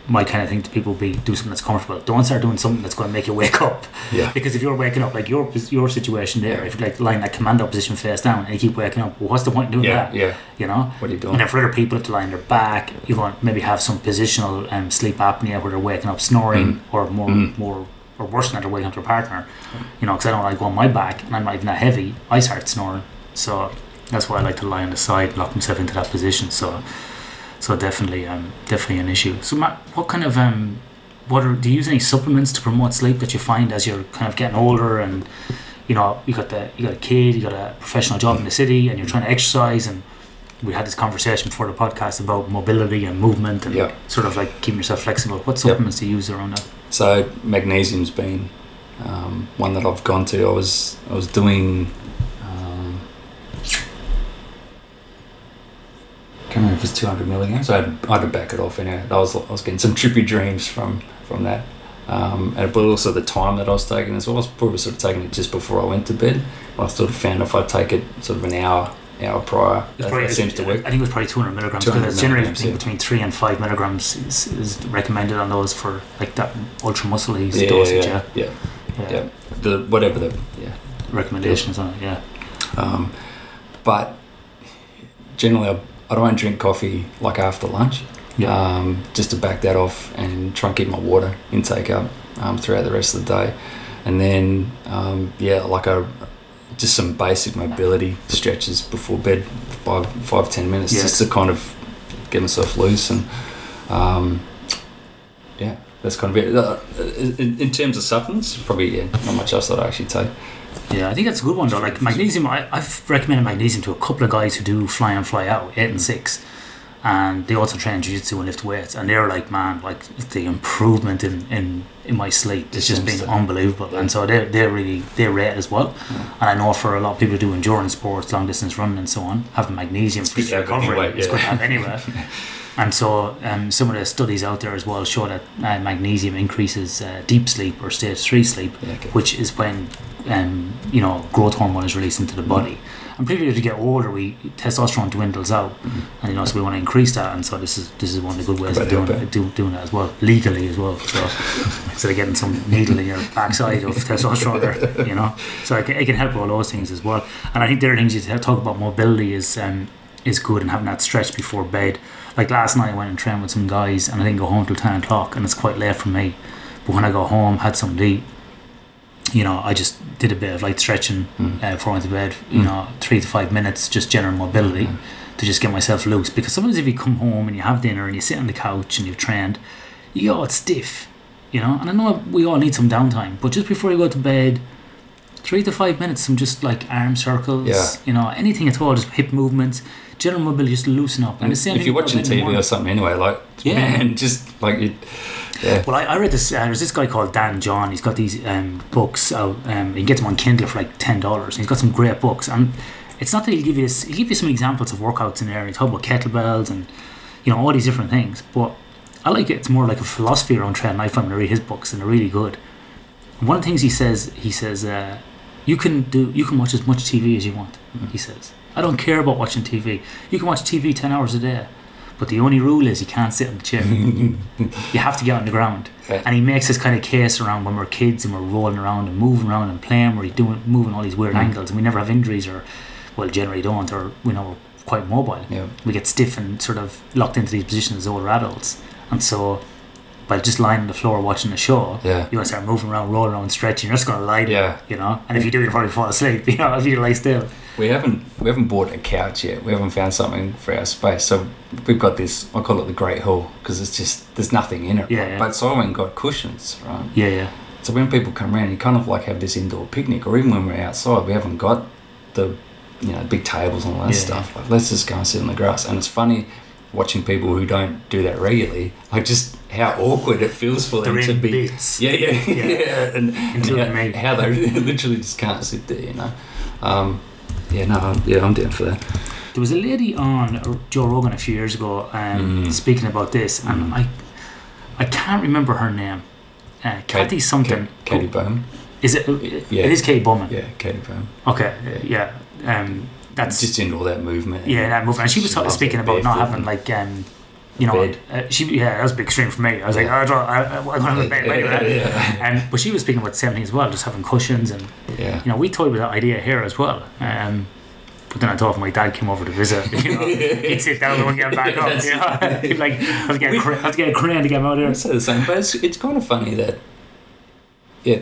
my kind of thing to people be do something that's comfortable. Don't start doing something that's going to make you wake up. yeah, Because if you're waking up, like your your situation there, if you like lying that commando position face down and you keep waking up, well, what's the point in doing yeah, that? yeah. You know. What are you doing? And then for other people to lie on their back, you want maybe have some positional um, sleep apnea where they're waking up snoring, or more, Mm. more, or worse than that, they're waking up their partner. You know, because I don't like go on my back, and I'm not even that heavy. I start snoring, so that's why I like to lie on the side, lock myself into that position. So, so definitely, um, definitely an issue. So, Matt, what kind of um, what are do you use any supplements to promote sleep that you find as you're kind of getting older and you know you got the you got a kid, you got a professional job in the city, and you're trying to exercise and we had this conversation before the podcast about mobility and movement and Yeah. sort of like keeping yourself flexible. What supplements do you use around that? So magnesium's been um, one that I've gone to. I was I was doing. Um, can't remember if it's 200 milligrams. I had, I had to back it off. Anyway, I was I was getting some trippy dreams from from that. Um, and but also the time that I was taking as well. I was probably sort of taking it just before I went to bed. I sort of found if I take it sort of an hour hour prior, It's that, probably- that seems to work. I think it was probably 200 milligrams 200 because it's generally between, yeah. between three and five milligrams is, is recommended on those for like that ultra muscle Yeah, dosage. yeah, Yeah, yeah, yeah. yeah. The whatever the yeah. recommendations on it. Yeah, Um, but generally, I, I don't drink coffee like after lunch. yeah, Um, just to back that off and try and keep my water intake up um, throughout the rest of the day, and then um, yeah, like a just some basic mobility stretches before bed, five five ten minutes, Yeah. just to kind of get myself loose and um, yeah, that's kind of it. Uh, in, in terms of supplements, probably yeah, not much else that I actually take. Yeah. I think that's a good one though. Like magnesium, I, I've recommended magnesium to a couple of guys who do fly and fly out, eight and six. And they also train jiu-jitsu and lift weights, and they're like, man, like the improvement in, in, in my sleep has just been unbelievable. And so they're they're really they're rate as well. And I know for a lot of people who do endurance sports, long distance running, and so on, having magnesium for have recovery anyway, is yeah. good to have anyway. And so, um, some of the studies out there as well show that uh, magnesium increases uh, deep sleep or stage three sleep, okay. which is when um, you know growth hormone is released into the body. And particularly as we get older, we testosterone dwindles out, and you know, so we want to increase that. And so this is this is one of the good ways of doing it, do, doing that as well, legally as well. So instead of getting some needle in your backside of testosterone, there, you know, so it can, it can help all those things as well. And I think the other things you talk about mobility is um, is good and having that stretch before bed. Like last night, I went and trained with some guys, and I didn't go home till ten o'clock, and it's quite late for me. But when I got home, had some to you know, I just did a bit of light stretching Mm. uh, before I went to bed. You Mm. know, three to five minutes, just general mobility Mm. to just get myself loose. Because sometimes if you come home and you have dinner and you sit on the couch and you've trained, you get all stiff, you know. And I know we all need some downtime, but just before you go to bed, three to five minutes, some just like arm circles, Yeah. you know, anything at all, just hip movements, general mobility, just loosen up. And the same if you're watching TV or something anyway, like Yeah. man, just like it, yeah, Well, I, I read this. Uh, there's this guy called Dan John. He's got these um, books out. Um, you get them on Kindle for like ten dollars. He's got some great books, and it's not that he'll give you this. He'll give you some examples of workouts in there. He talk about kettlebells and you know all these different things. But I like it. It's more like a philosophy around training. I find when I read his books, and they're really good. And one of the things he says, he says, uh, you can do, you can watch as much TV as you want. Mm. He says, I don't care about watching TV. You can watch TV ten hours a day, but the only rule is you can't sit in the chair. you have to get on the ground. And he makes this kind of case around when we're kids and we're rolling around and moving around and playing, where he's doing moving all these weird Mm. angles, and we never have injuries, or well, generally don't, or we know we're quite mobile. yeah, We get stiff and sort of locked into these positions as older adults, and so by just lying on the floor watching a show, yeah, you want to start moving around, rolling around, stretching. You're just to lie there, yeah. you know. And if you do, you'll probably fall asleep. You know, if you lie still. We haven't we haven't bought a couch yet. We haven't found something for our space. So we've got this. I call it the Great Hall because it's just there's nothing in it. Yeah, right? yeah. But so I went and got cushions, right? Yeah, yeah, So when people come around, you kind of like have this indoor picnic, or even when we're outside, we haven't got the you know big tables and all that Yeah, stuff. Like let's just go and sit in the grass. And it's funny watching people who don't do that regularly, like just how awkward it feels for them to be. bits. Yeah, yeah, Yeah. yeah, and, and how, how they literally just can't sit there, you know. Um, yeah, no, I'm- yeah, I'm down for that. There was a lady on Joe Rogan a few years ago um, Mm. speaking about this, and Mm. I I can't remember her name. Uh, Kathy something. Ka- Katy Bowman. Is it? Yeah. It is Katy Bowman. Yeah, Katy Bowman. Okay. uh, Yeah. Um, that's just in all that movement. yeah that movement. And she was She sort of speaking about not having like um, you know, uh, she yeah that was a big extreme for me. I was like, Yeah. I don't, I, I, I don't have a bed. Anyway. yeah. And but she was speaking about the same thing as well, just having cushions and Yeah. you know we toyed with that idea here as well. Um, but then I thought if my dad came over to visit, you know, he'd sit down and get back up. You know? He'd like I was getting cra- I was getting a crane to get him out here. say the same, but it's, it's kind of funny that, yeah,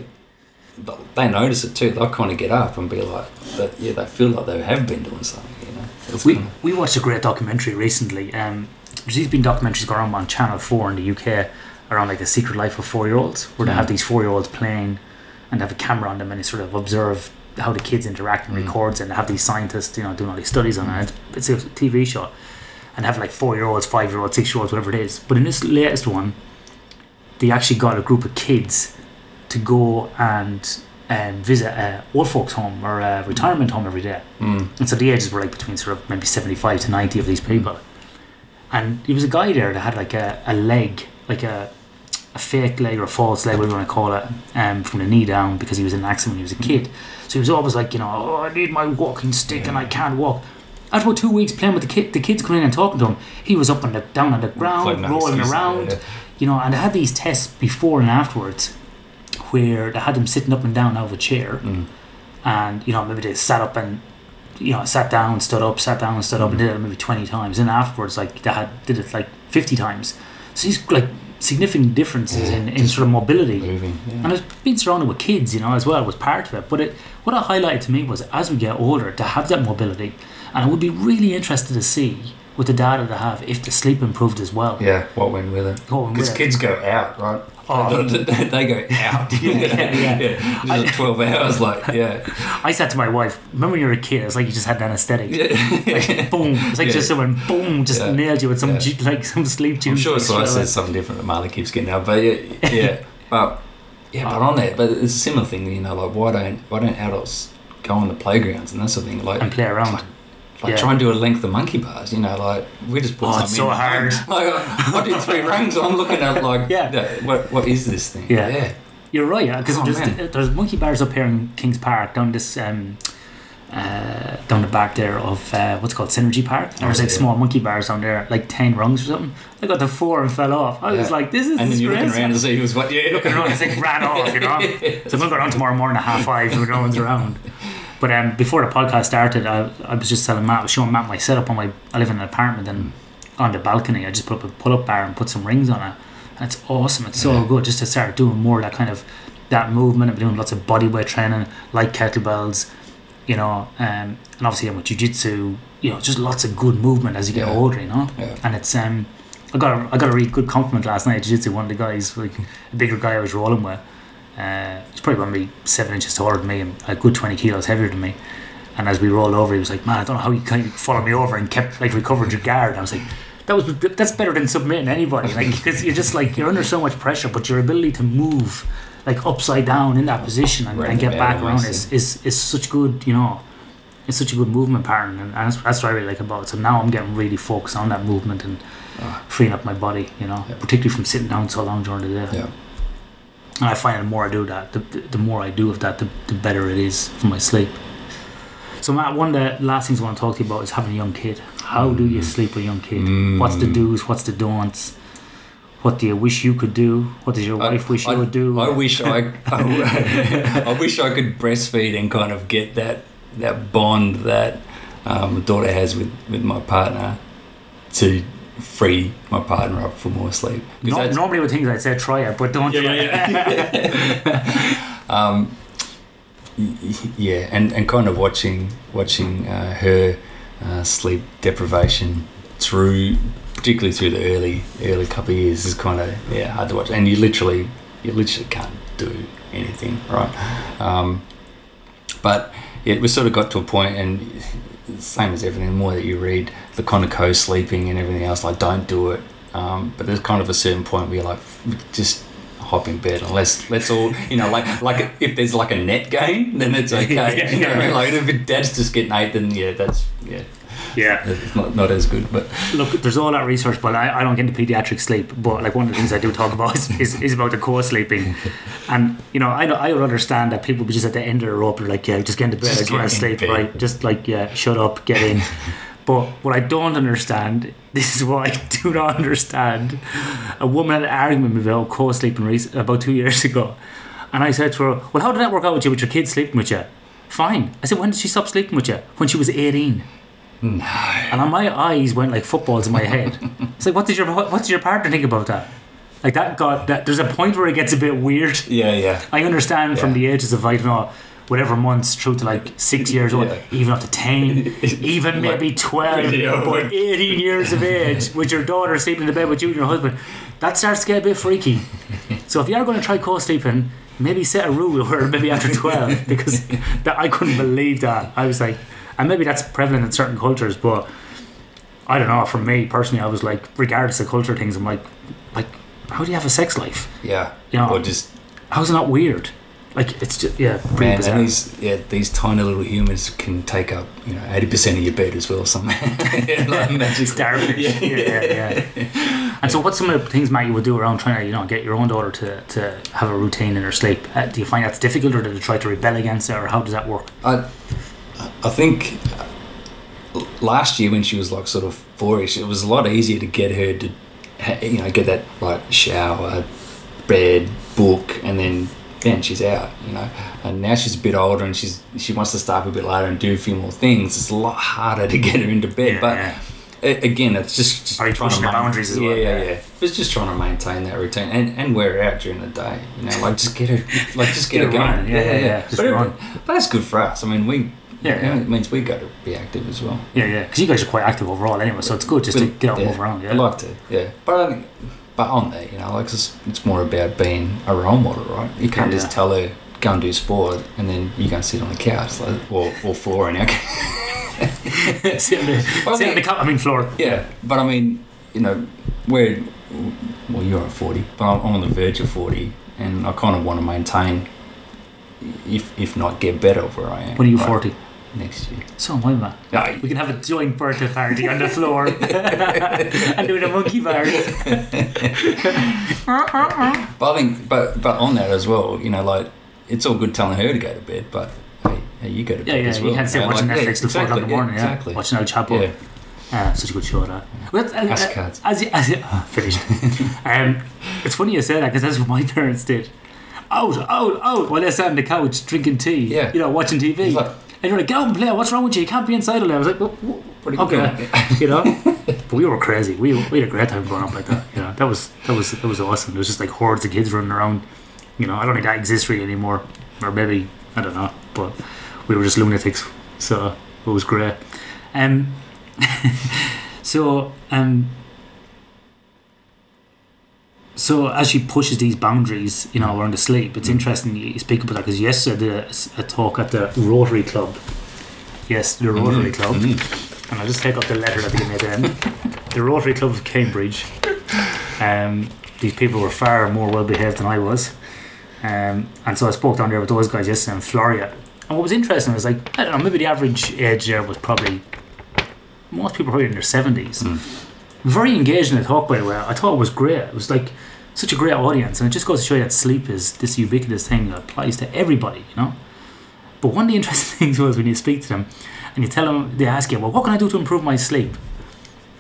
they notice it too. They'll kind of get up and be like, that, yeah, they feel like they have been doing something, you know. It's We, kinda- we watched a great documentary recently. Um, there's these been documentaries going on on Channel 4 in the UK around like the secret life of four year olds, where they Mm. have these four year olds playing and have a camera on them and they sort of observe how the kids interact and Mm. records and have these scientists, you know, doing all these studies on it. It's, it's a TV show. And have like four year olds, five year olds, six year olds, whatever it is. But in this latest one, they actually got a group of kids to go and um, visit a old folks home or a retirement home every day. Mm. And so the ages were like between sort of maybe 75 to 90 of these people. And there was a guy there that had like a, a leg, like a, a fake leg or a false leg, whatever you want to call it, um, from the knee down because he was in an accident when he was a kid. So he was always like, you know, oh, I need my walking stick and I can't walk. After about two weeks playing with the kid, the kids coming in and talking to him, he was up on the down on the ground, rolling around, yeah. you know. And they had these tests before and afterwards, where they had him sitting up and down out of a chair, Mm. and you know maybe they sat up and you know sat down stood up sat down stood up and did it maybe 20 times and afterwards like they had did it like 50 times so these like significant differences Yeah, in, in sort of mobility Moving. Yeah. and it's being surrounded with kids you know as well was part of it but it what it highlighted to me was as we get older to have that mobility and I would be really interested to see with the data they have if the sleep improved as well yeah, what went with it? Because kids go out, right? Oh. they go out. Yeah, yeah. yeah. Just 12 hours, like, yeah. I said to my wife remember when you were a kid it's like you just had an anesthetic yeah. boom. It's like Yeah. just someone boom just nailed you with some like some sleep tube." I'm sure away. says something different that Marley keeps getting out, but yeah, yeah, but yeah, but uh, on that, but it's a similar thing, you know, like why don't why don't adults go on the playgrounds and that sort of thing, like and play around. like, like Yeah. try and do a length of monkey bars, you know, like we just put Oh, something it's so in hard. Like, I did three rungs. I'm looking at like, Yeah. yeah, what what is this thing? Yeah. yeah, You're right, yeah, because Oh, there's, there's monkey bars up here in Kings Park down this um, uh, down the back there of uh, what's called Synergy Park. And there's Oh, like yeah. small monkey bars down there, like ten rungs or something. I got to four and fell off. I was like, this is And then you're looking around to see who's what. Yeah, looking around, it's like ran off, you know. So I'm gonna go down tomorrow morning at half five when no one's around. But um, before the podcast started, I, I was just telling Matt, I was showing Matt my setup on my. I live in an apartment and on the balcony, I just put up a pull-up bar and put some rings on it, and it's awesome. It's so Yeah. good just to start doing more of that kind of that movement. I've been doing lots of body weight training, like kettlebells, you know, um, and obviously I'm with jujitsu. You know, just lots of good movement as you get Yeah. older, you know. Yeah. And it's um, I got a, I got a really good compliment last night. Jiu-jitsu, one of the guys, like a bigger guy I was rolling with, uh, he's probably about maybe seven inches taller than me and a good twenty kilos heavier than me. And as we rolled over, he was like, "Man, I don't know how you kind of followed me over and kept like recovered your guard." And I was like, "That was that's better than submitting anybody, like because you're just like you're under so much pressure, but your ability to move like upside down in that position and, Right, and get back around is, is is such good, you know." It's such a good movement pattern, and that's, that's what I really like about it. So now I'm getting really focused on that movement and Ah. freeing up my body, you know, Yeah. particularly from sitting down so long during the day. Yeah. And I find the more I do that, the, the more I do of that, the, the better it is for my sleep. So, Matt, one of the last things I want to talk to you about is having a young kid. How do you sleep with a young kid? Mm. What's the do's? What's the don'ts? What do you wish you could do? What does your wife wish I, you would do? I wish I, I, I wish I could breastfeed and kind of get that that bond that um, my daughter has with, with my partner to free my partner up for more sleep. 'Cause No, that's- normally with things I'd say try it, but don't Yeah, try yeah, um, y- y- yeah, and, and kind of watching watching uh, her uh, sleep deprivation through, particularly through the early early couple of years, is kind of yeah hard to watch. And you literally you literally can't do anything, right? Um, but it we sort of got to a point, and same as everything, the more that you read, the kind of co-sleeping and everything else, like don't do it. Um, but there's kind of a certain point where you're like, just hop in bed unless let's all you know like like if there's like a net game then it's okay Yeah, you know what I mean? like if dad's just getting eight then yeah that's yeah Yeah. it's not, not as good but Look, there's all that research, but I, I don't get into pediatric sleep. But like one of the things I do talk about is, is, is about the co-sleeping, and you know I I understand that people just at the end of the rope are like, yeah, just get into bed, I Just just want to sleep, right? Just like yeah, shut up, get in. but what I don't understand, this is what I do not understand. A woman had an argument with me about co-sleeping rec- about two years ago, and I said to her, well, how did that work out with you with your kids sleeping with you? Fine. I said, when did she stop sleeping with you? When she was 18. Hmm. And on my eyes went like footballs in my head. It's like, what did your what, what did your partner think about that? Like that got that. There's a point where it gets a bit weird. yeah yeah I understand from the ages of I don't know whatever months through to like six years old, Yeah. even up to ten, even Like- maybe twelve, Yeah, but eighteen years of age with your daughter sleeping in the bed with you and your husband, that starts to get a bit freaky. So if you are going to try co-sleeping, maybe set a rule where maybe after twelve, because that I couldn't believe that. I was like, and maybe that's prevalent in certain cultures, but I don't know. For me personally, I was like, regardless of culture things, I'm like, like, how do you have a sex life? yeah You know, or just How's it not weird? Like it's just yeah, pretty man bizarre. and these yeah these tiny little humans can take up you know 80% of your bed as well something like magic Starfish. yeah Yeah, yeah, yeah. And so, what's some of the things, Matt, you would do around trying to, you know, get your own daughter to, to have a routine in her sleep? Uh, do you find that's difficult, or do you try to rebel against it, or how does that work? I, I think last year when she was like sort of four-ish, it was a lot easier to get her to, you know, get that like shower, bed, book, and then then she's out, you know. And now she's a bit older and she's she wants to start up a bit later and do a few more things. It's a lot harder to get her into bed, Yeah, but. yeah. Again, it's just, just Are trying to the boundaries as yeah, well? Yeah, Yeah. yeah, It's just trying to maintain that routine and, and wear her out during the day. You know, like just get her, like just get, Get her going. yeah, yeah, yeah, But, it- but that's good for us. I mean, we Yeah, yeah. it means we got to be active as well. Yeah, yeah. Because you guys are quite active overall, anyway, so it's good just to get out and yeah, move around. Yeah. I like to, yeah. But I think, but on that, you know, like it's, it's more about being a role model, right? You can't Yeah, just tell her go and do sport and then you go and sit on the couch like, or or floor in our case. sit on the, Well, sit on the couch, I mean, floor. Yeah, but I mean, you know, we're well, you're at forty, but I'm I'm on the verge of forty, and I kind of want to maintain, if if not get better where I am. When are you 40? Next year. So am I, man. Yeah, We can have a joint birthday party on the floor and do the monkey bars. But I think, but but on that as well, you know, like it's all good telling her to go to bed, but hey, hey you go to bed yeah, as well. you can't sit know, watching like, yeah, Netflix four o'clock in the morning. yeah, Yeah, watching El Chapo. Yeah. Ah, such a good show that. Well, uh, uh, Cards. As you, as you, ah, finished. um, it's funny you say that because that's what my parents did. Out, out, out. While they're sat on the couch drinking tea. Yeah. You know, watching TV. Like- and you're like, get out and play. What's wrong with you? You can't be inside all day. I was like, well, What are you okay. you know. But we were crazy. We, we had a great time growing up like that. You know, that was that was that was awesome. There was just like hordes of kids running around. You know, I don't think that exists really anymore, or maybe I don't know. But we were just lunatics, so it was great. Um, so um, so as she pushes these boundaries, you know, around the sleep, it's interesting you speak about that because yesterday I did a, a talk at the Rotary Club. Yes, the Rotary Club. And I'll just take up the letter at the beginning at the Rotary Club of Cambridge. Um, these people were far more well behaved than I was. Um, and so I spoke down there with those guys yesterday in Floreat. And what was interesting was like, I don't know, maybe the average age there was probably, most people probably in their 70s. Very engaged in the talk, by the way. I thought it was great. It was like such a great audience. And it just goes to show you that sleep is this ubiquitous thing that applies to everybody, you know? But one of the interesting things was when you speak to them and you tell them, they ask you, well, what can I do to improve my sleep?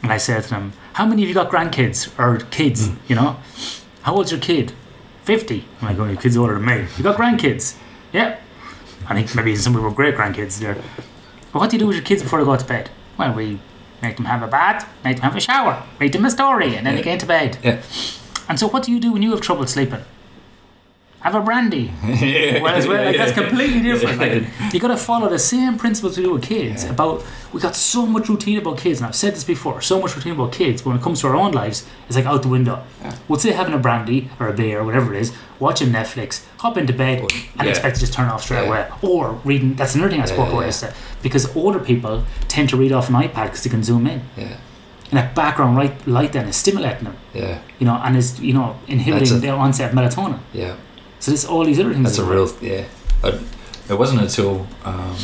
And I said to them, how many of you got grandkids or kids, hmm. you know? How old's your kid? 50. I'm like, oh, your kid's older than me. You got grandkids? Yeah. I think maybe some people were great grandkids there. Well, what do you do with your kids before they go to bed? Well, we make them have a bath, make them have a shower, read them a story, and then they get into bed. Yeah. And so, what do you do when you have trouble sleeping? Have a brandy. yeah. Whereas, well, like, that's completely different. Yeah. Like, you got to follow the same principles we do with kids. About we got so much routine about kids, and I've said this before. So much routine about kids, but when it comes to our own lives, it's like out the window. Yeah. would say having a brandy or a beer or whatever it is, watching Netflix, hop into bed, Well, and yeah. expect to just turn off straight Yeah. away. Or reading. That's another thing I spoke Yeah, about yeah. yesterday. Because older people tend to read off an iPad because they can zoom in, Yeah, and that background light, light then is stimulating them. yeah, You know, and is you know inhibiting That's a- the onset of melatonin. yeah. So there's all these other things. That's a real yeah. I, it wasn't until um,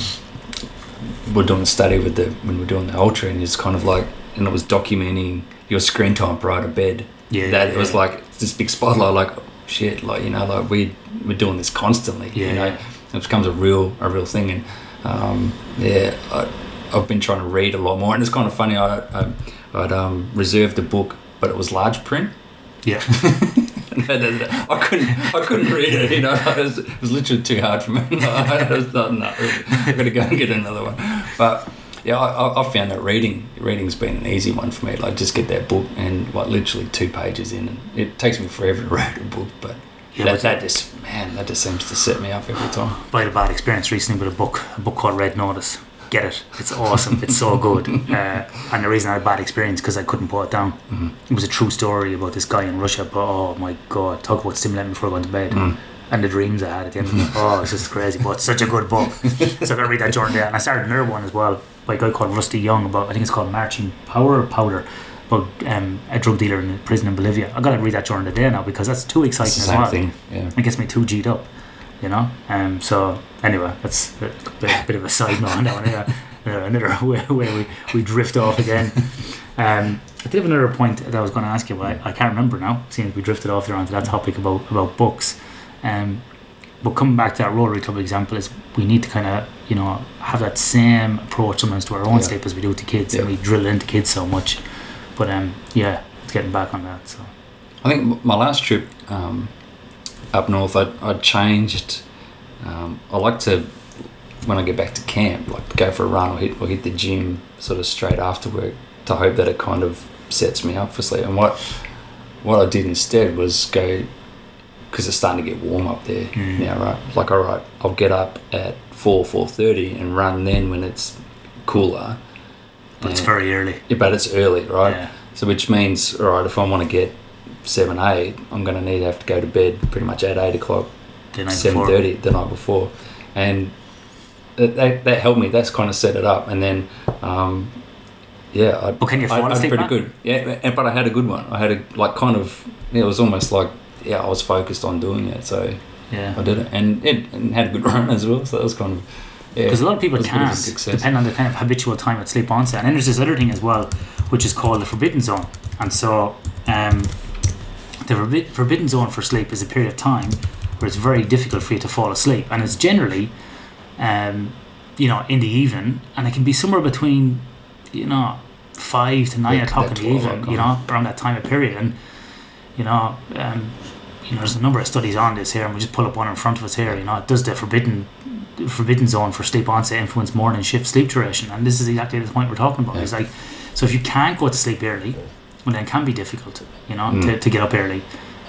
we're doing a study with the when we're doing the ultra, and it's kind of like, and it was documenting your screen time prior to bed. Yeah, that it was like this big spotlight, like oh, shit, like you know, like we we're doing this constantly. Yeah. You know, it becomes a real a real thing, and um, yeah, I, I've been trying to read a lot more, and it's kind of funny. I, I I'd um, reserved a book, but it was large print. Yeah. I couldn't, I couldn't read it. You know, it was, it was literally too hard for me. I was like, no, I've got to go and get another one. But yeah, I, I- found that reading, reading's been an easy one for me. Like, just get that book and like literally two pages in, and it takes me forever to read a book. But Yeah, that, that just, man, that just seems to set me up every time. I had a bad experience recently with a book, a book called Red Notice. Get it? It's awesome. it's so good. Uh, and the reason I had a bad experience because I couldn't put it down. Mhm. It was a true story about this guy in Russia. But oh my god, talk about stimulating before going to bed. Mm. And the dreams I had at the end of it. Oh, it's just crazy. But it's such a good book. so I got to read that during the day. And I started another one as well by a guy called Rusty Young about I think it's called Marching Power Powder. About um, a drug dealer in a prison in Bolivia. I got to read that during the day now because that's too exciting as well thing. Yeah. it gets me too G'd up, you know. Um, so anyway, that's a bit, bit of a side note on that one. Yeah. Uh, another way, way we, we drift off again. Um, I did have another point that I was going to ask you, but I, I can't remember now. Seeing as we drifted off there onto that topic about about books. Um, but coming back to that Rotary Club example, is we need to kind of you know have that same approach sometimes to our own Yeah. sleep as we do to kids, and we drill into kids so much. But um, yeah, it's getting back on that. So I think my last trip um, up north, I'd, I'd changed. Um, I like to when I get back to camp, like go for a run or hit or hit the gym sort of straight after work to hope that it kind of sets me up for sleep. And what what I did instead was go because it's starting to get warm up there Mm. now, right? Like, all right, I'll get up at four four thirty and run then when it's cooler. but it's very early. Yeah, but it's early, right? Yeah. So which means, all right, if I want to get seven, eight, I'm going to need to have to go to bed pretty much at eight o'clock, seven thirty the night before, and that, that, that helped me. That's kind of set it up, and then, um, yeah, I, But can you I, fall I'm asleep, pretty good. Yeah, and- but I had a good one. I had a like kind of, yeah, it was almost like, yeah, I was focused on doing it, so Yeah. I did it, and it and had a good run as well. So that was kind of, yeah, Because a lot of people it was a bit of a can't, depending on the kind of habitual time at sleep onset. And then there's this other thing as well, which is called the forbidden zone. And so, um, the forbi- forbidden zone for sleep is a period of time where it's very difficult for you to fall asleep, and it's generally, um, you know, in the evening, and it can be somewhere between, you know, five to nine Yeah, o'clock in the evening. You know, around that time of period, and you know, um, you know, there's a number of studies on this here, and we just pull up one in front of us here. You know, it does the forbidden forbidden zone for sleep onset influence morning shift sleep duration, and this is exactly the point we're talking about. Yeah. It's like, so if you can't go to sleep early, well, then it can be difficult, you know, Mm. to, to get up early.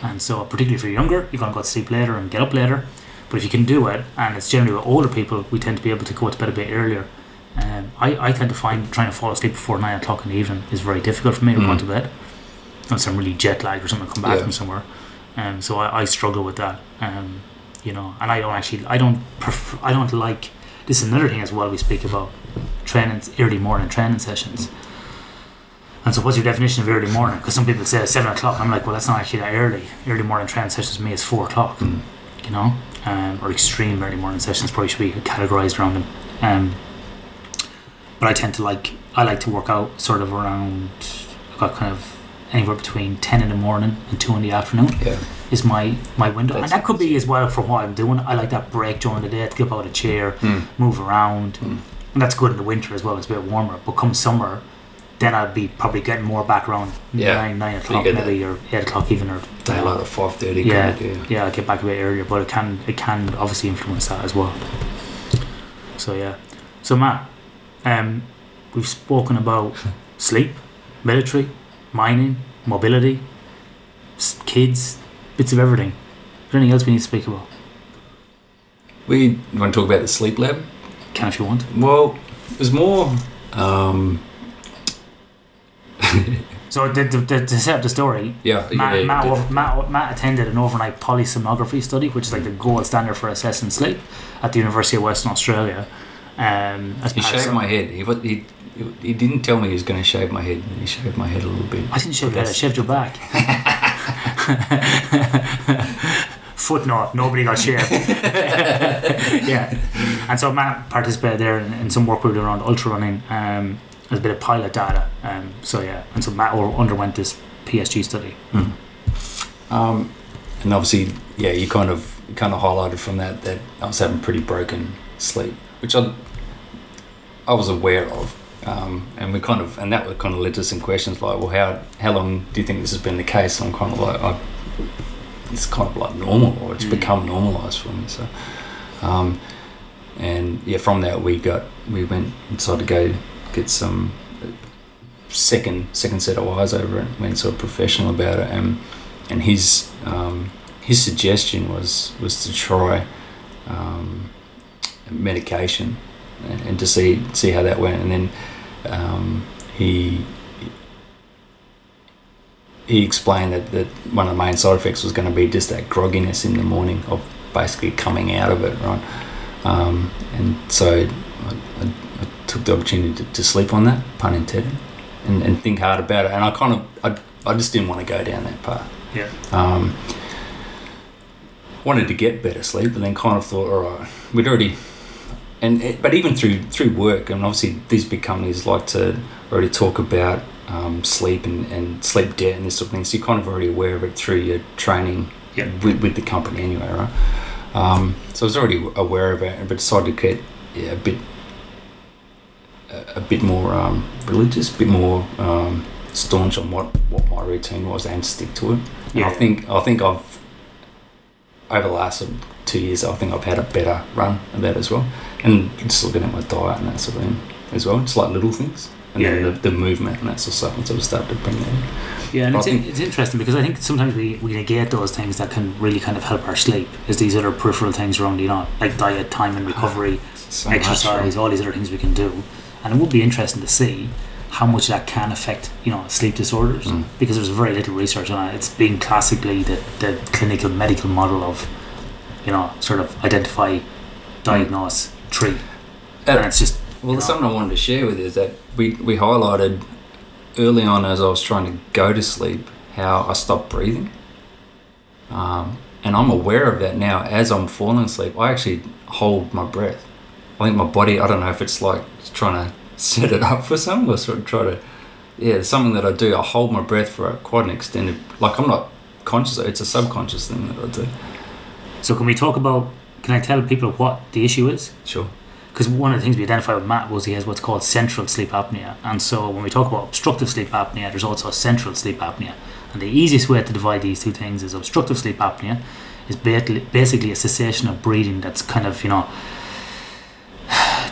And so, particularly if you're younger, you're going to go to sleep later and get up later. But if you can do it, and it's generally with older people, we tend to be able to go to bed a bit earlier. Um, I, I tend to find trying to fall asleep before nine o'clock in the evening is very difficult for me to go Mm. to bed. Unless I'm really jet lagged or something, come back Yeah. from somewhere. Um, so I, I struggle with that. Um, you know, and I don't actually, I don't prefer, I don't like. This is another thing as well. We speak about training, early morning training sessions. And so, what's your definition of early morning? Because some people say seven o'clock. I'm like, well, that's not actually that early. Early morning training sessions to me is four o'clock. Mm. You know, um, or extreme early morning sessions probably should be categorized around them. Um, but I tend to like, I like to work out sort of around. I've got kind of anywhere between ten in the morning and two in the afternoon yeah, is my my window, and that could be as well for what I'm doing. I like that break during the day to get out of a chair, Mm. move around, Mm. and that's good in the winter as well. It's a bit warmer. But come summer, then I'd be probably getting more back around Yeah. nine nine o'clock maybe or eight o'clock even or daylight at five thirty. Yeah. kind of, yeah. yeah, I get back a bit earlier, but it can it can obviously influence that as well. So yeah, so Matt, um, we've spoken about sleep, military, mining, mobility, kids, bits of everything. Is there anything else we need to speak about? We want to talk about the sleep lab. Can if you want. Well, it was more. Um, So to, to, to set up the story, Yeah, Matt, yeah, Matt, yeah. Matt, Matt attended an overnight polysomnography study, which is like the gold standard for assessing sleep at the University of Western Australia. Um, as He shaved some- my head. He, he, he didn't tell me he was going to shave my head. He shaved my head a little bit. I didn't shave your head, I shaved your back. Footnote, nobody got shaved. yeah. And so Matt participated there in, in some work we were doing around ultra running. Um, there's a bit of pilot data. Um, so yeah, and so Matt o- underwent this PSG study. Um, and obviously, yeah, you kind of you kind of highlighted from that that I was having pretty broken sleep, which I I was aware of, um, and we kind of and that would kind of led to some questions like, well, how how long do you think this has been the case? And I'm kind of like, I, it's kind of like normal, or it's Mm. become normalised for me. So, um, and yeah, from that we got we went and decided to go get some uh, second second set of eyes over it. Went sort of professional about it, and and his um, his suggestion was was to try um, medication and, and to see see how that went, and then um, he he explained that, that one of the main side effects was going to be just that grogginess in the morning of basically coming out of it, right? Um, and so I, I, I took the opportunity to, to sleep on that, pun intended, and, and think hard about it. And I kind of, I, I just didn't want to go down that path. Yeah. Um, wanted to get better sleep, but then kind of thought, all right, we'd already, and it, but even through through work, and obviously these big companies like to already talk about um, sleep and, and sleep debt and this sort of thing. So you're kind of already aware of it through your training Yeah. with, with the company anyway, right? Um, so I was already aware of it, but decided to get yeah, a bit a, bit more um, religious, a bit more um, staunch on what, what my routine was and stick to it. And I think I think I've over the last two years, I think I've had a better run of that as well. And just looking at my diet and that sort of thing as well, just like little things. And then Yeah. the, the movement and that sort of stuff, and sort of started to bring that in. Yeah, and it's, think- it's interesting because I think sometimes we, we negate those things that can really kind of help our sleep. Is these other peripheral things around, you know, like diet, time and recovery, So much, exercise, all these other things we can do. And it would be interesting to see how much that can affect, you know, sleep disorders Mm. because there's very little research on it. It's been classically the, the clinical medical model of, you know, sort of identify, diagnose, treat. Uh, and it's just, Well, know, something I wanted to share with you is that we, we highlighted early on as I was trying to go to sleep how I stopped breathing. Um, and I'm aware of that now as I'm falling asleep. I actually hold my breath. I think my body, I don't know if it's like trying to set it up for something or sort of try to, yeah, it's something that I do. I hold my breath for quite an extended, like I'm not conscious, it's a subconscious thing that I do. So can we talk about, can I tell people what the issue is? Sure. because one of the things we identified with Matt was he has what's called central sleep apnea. And so when we talk about obstructive sleep apnea, there's also central sleep apnea. And the easiest way to divide these two things is obstructive sleep apnea is ba- basically a cessation of breathing that's kind of, you know,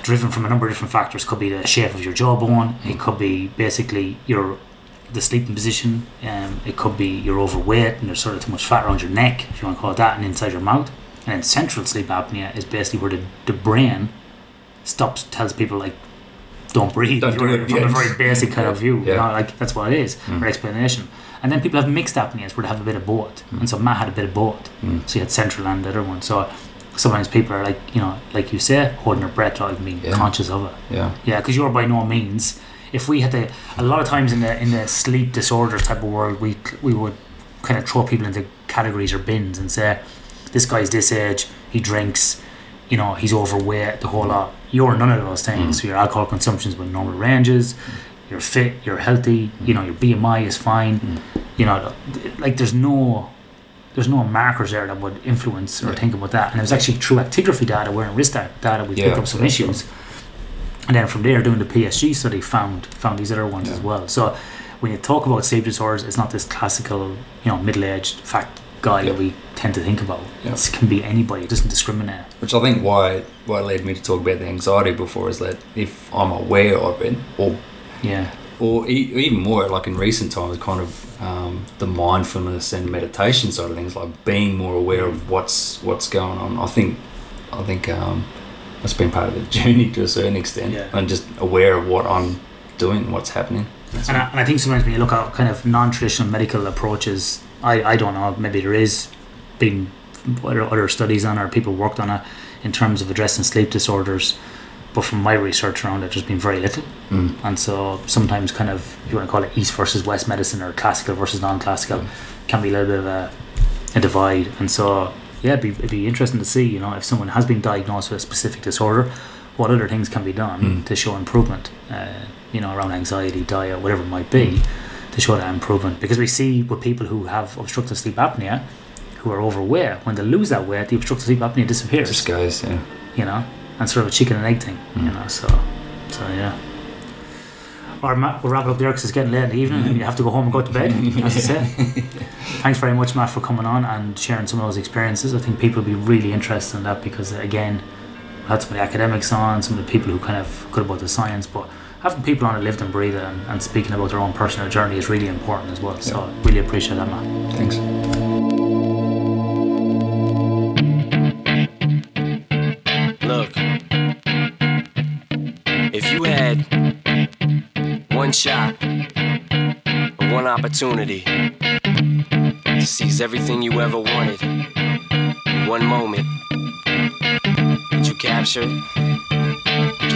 driven from a number of different factors. Could be the shape of your jawbone, it could be basically your the sleeping position, um, it could be you're overweight and there's sort of too much fat around your neck, if you want to call it that, and inside your mouth. And then central sleep apnea is basically where the, the brain stops tells people like don't breathe Don't do From- it, from yeah. a very basic kind of view you Yeah. know like that's what it is Mm. or explanation and then people have mixed apneas where they have a bit of both Mm. and so Matt had a bit of both Mm. so he had central and the other one so sometimes people are like you know like you say holding their breath without even being Yeah. conscious of it Yeah. yeah because you're by no means if we had to a lot of times in the in the sleep disorders type of world we we would kind of throw people into categories or bins and say this guy's this age he drinks you know he's overweight the whole lot you're none of those things Mm. so your alcohol consumption's within normal ranges you're fit you're healthy you know your BMI is fine Mm. you know like there's no there's no markers there that would influence or Yeah. think about that. And it was actually through actigraphy data where in risk data we Yeah, picked up some issues. and then from there doing the PSG study found found these other ones Yeah. as well. So when you talk about sleep disorders it's not this classical you know middle-aged fat guy that we tend to think about. It can be anybody it doesn't discriminate. Which I think why why led me to talk about the anxiety before is that if I'm aware of it, or yeah. or e- even more like in recent times, kind of um, the mindfulness and meditation side of things, like being more aware of what's what's going on. I think I think um, that's been part of the journey to a certain extent, Yeah. and just aware of what I'm doing, what's happening. And I, and I think sometimes when you look at kind of non-traditional medical approaches, I, I don't know, maybe there is been other, other studies on it or people worked on it in terms of addressing sleep disorders. But from my research around it, there's been very little. Mm. And so sometimes kind of, you want to call it East versus West medicine or classical versus non-classical, can be a little bit of a, a divide. And so, yeah, it'd be, it'd be interesting to see, you know, if someone has been diagnosed with a specific disorder, what other things can be done Mm. to show improvement, uh, you know, around anxiety, diet, whatever it might be, to show that improvement. Because we see with people who have obstructive sleep apnea, who are overweight, when they lose that weight, the obstructive sleep apnea disappears, goes, yeah. you know, and sort of a chicken and egg thing, you Mm. know, so, so yeah. Or Matt, we'll wrap it up there because it's getting late in the evening and you have to go home and go to bed, as I said. Thanks very much, Matt, for coming on and sharing some of those experiences. I think people will be really interested in that because, again, we had some of the academics on, some of the people who kind of good about the science, but having people on who lived and breathed it and, and speaking about their own personal journey is really important as well. So, really appreciate that, Matt. Thanks. One shot one opportunity to seize everything you ever wanted. One moment, that you captured,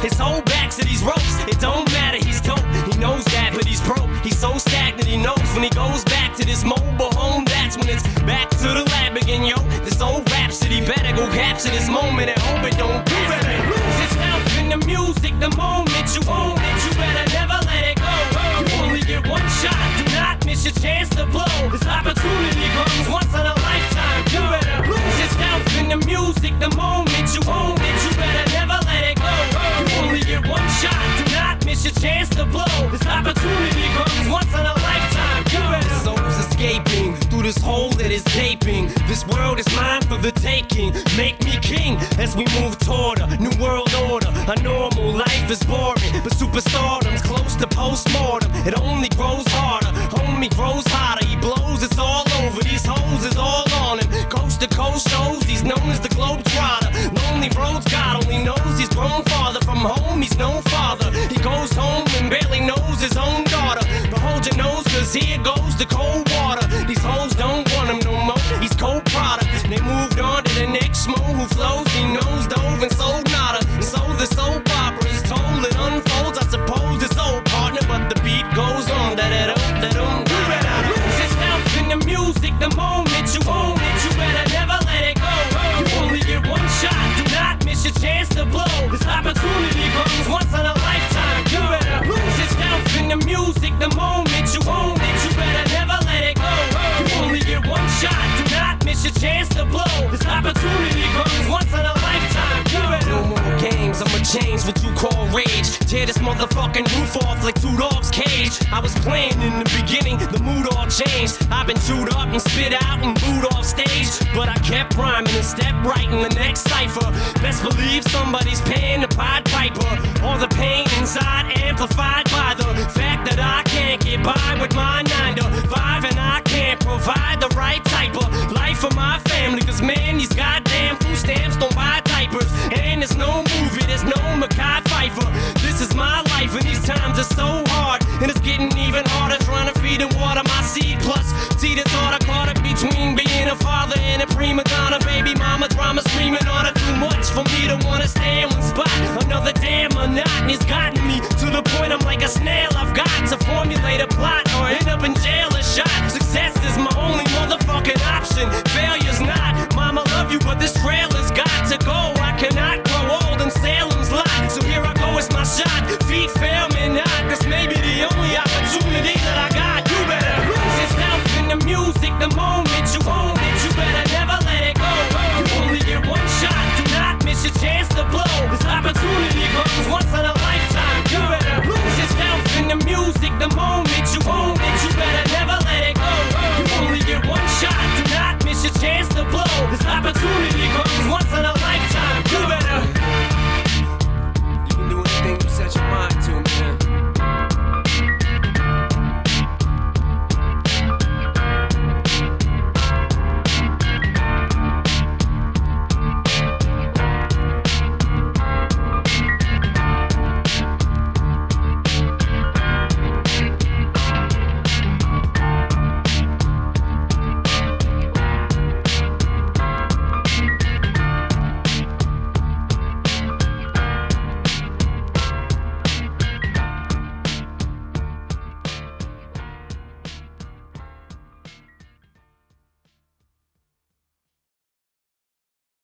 His whole back to these ropes. It don't matter. He's dope. He knows that, but he's broke. He's so stagnant. He knows when he goes back to this mobile home. That's when it's back to the lab again, yo. This old rhapsody better go capture this moment and hope it don't do it. Lose yourself in the music the moment you own it. You better never let it go. You only get one shot. Do not miss your chance to blow. This opportunity comes once in a lifetime. You better lose yourself in the music the moment you own it. You miss your chance to blow. This opportunity comes once in a lifetime. You souls escaping through this hole that is gaping. This world is mine for the taking. Make me king as we move toward a new world order. A normal life is boring, but superstardom's close to postmortem. It only grows harder. Homie grows hotter. He blows. It's all over. These hoes is all on him. Coast to coast shows. He's known as the globe trotter. Lonely roads. God only knows he's grown farther from home. He's no father. He here goes the cold water. These hoes don't want him no more. He's cold product. They moved on to the next mo who flows. He nose dove and sold nada. And so the soap opera is told. It unfolds. I suppose it's old partner, but the beat goes on. Da da da da dum. You better lose yourself in the music the moment you own it. You better never let it go. You only get one shot. Do not miss your chance to blow. This opportunity comes once in a lifetime. You better lose yourself in the music the moment you own it. Your chance to blow. This opportunity comes once in a lifetime. You better no more games. I'ma change what you call rage. Tear this motherfucking roof off like two dogs' cage. I was playing in the beginning, the mood all changed. I've been chewed up and spit out and booed off stage. But I kept rhyming and stepped right in the next cipher. Best believe somebody's paying the Pied Piper. All the pain inside amplified by the are so hard. And it's getting even harder trying to feed and water my seed. Plus, see the thought I caught up between being a father and a prima donna. Baby mama drama screaming on her too much for me to wanna stay in one spot. Another damn monotony's gotten me to the point I'm like a snail. I've got to formulate a plot or end up in jail or shot. Success is my only motherfucking option. Failure's not. Mama love you, but this trailer's got to go. I cannot grow old in Salem's lot. So here I go, it's my shot. Feet fail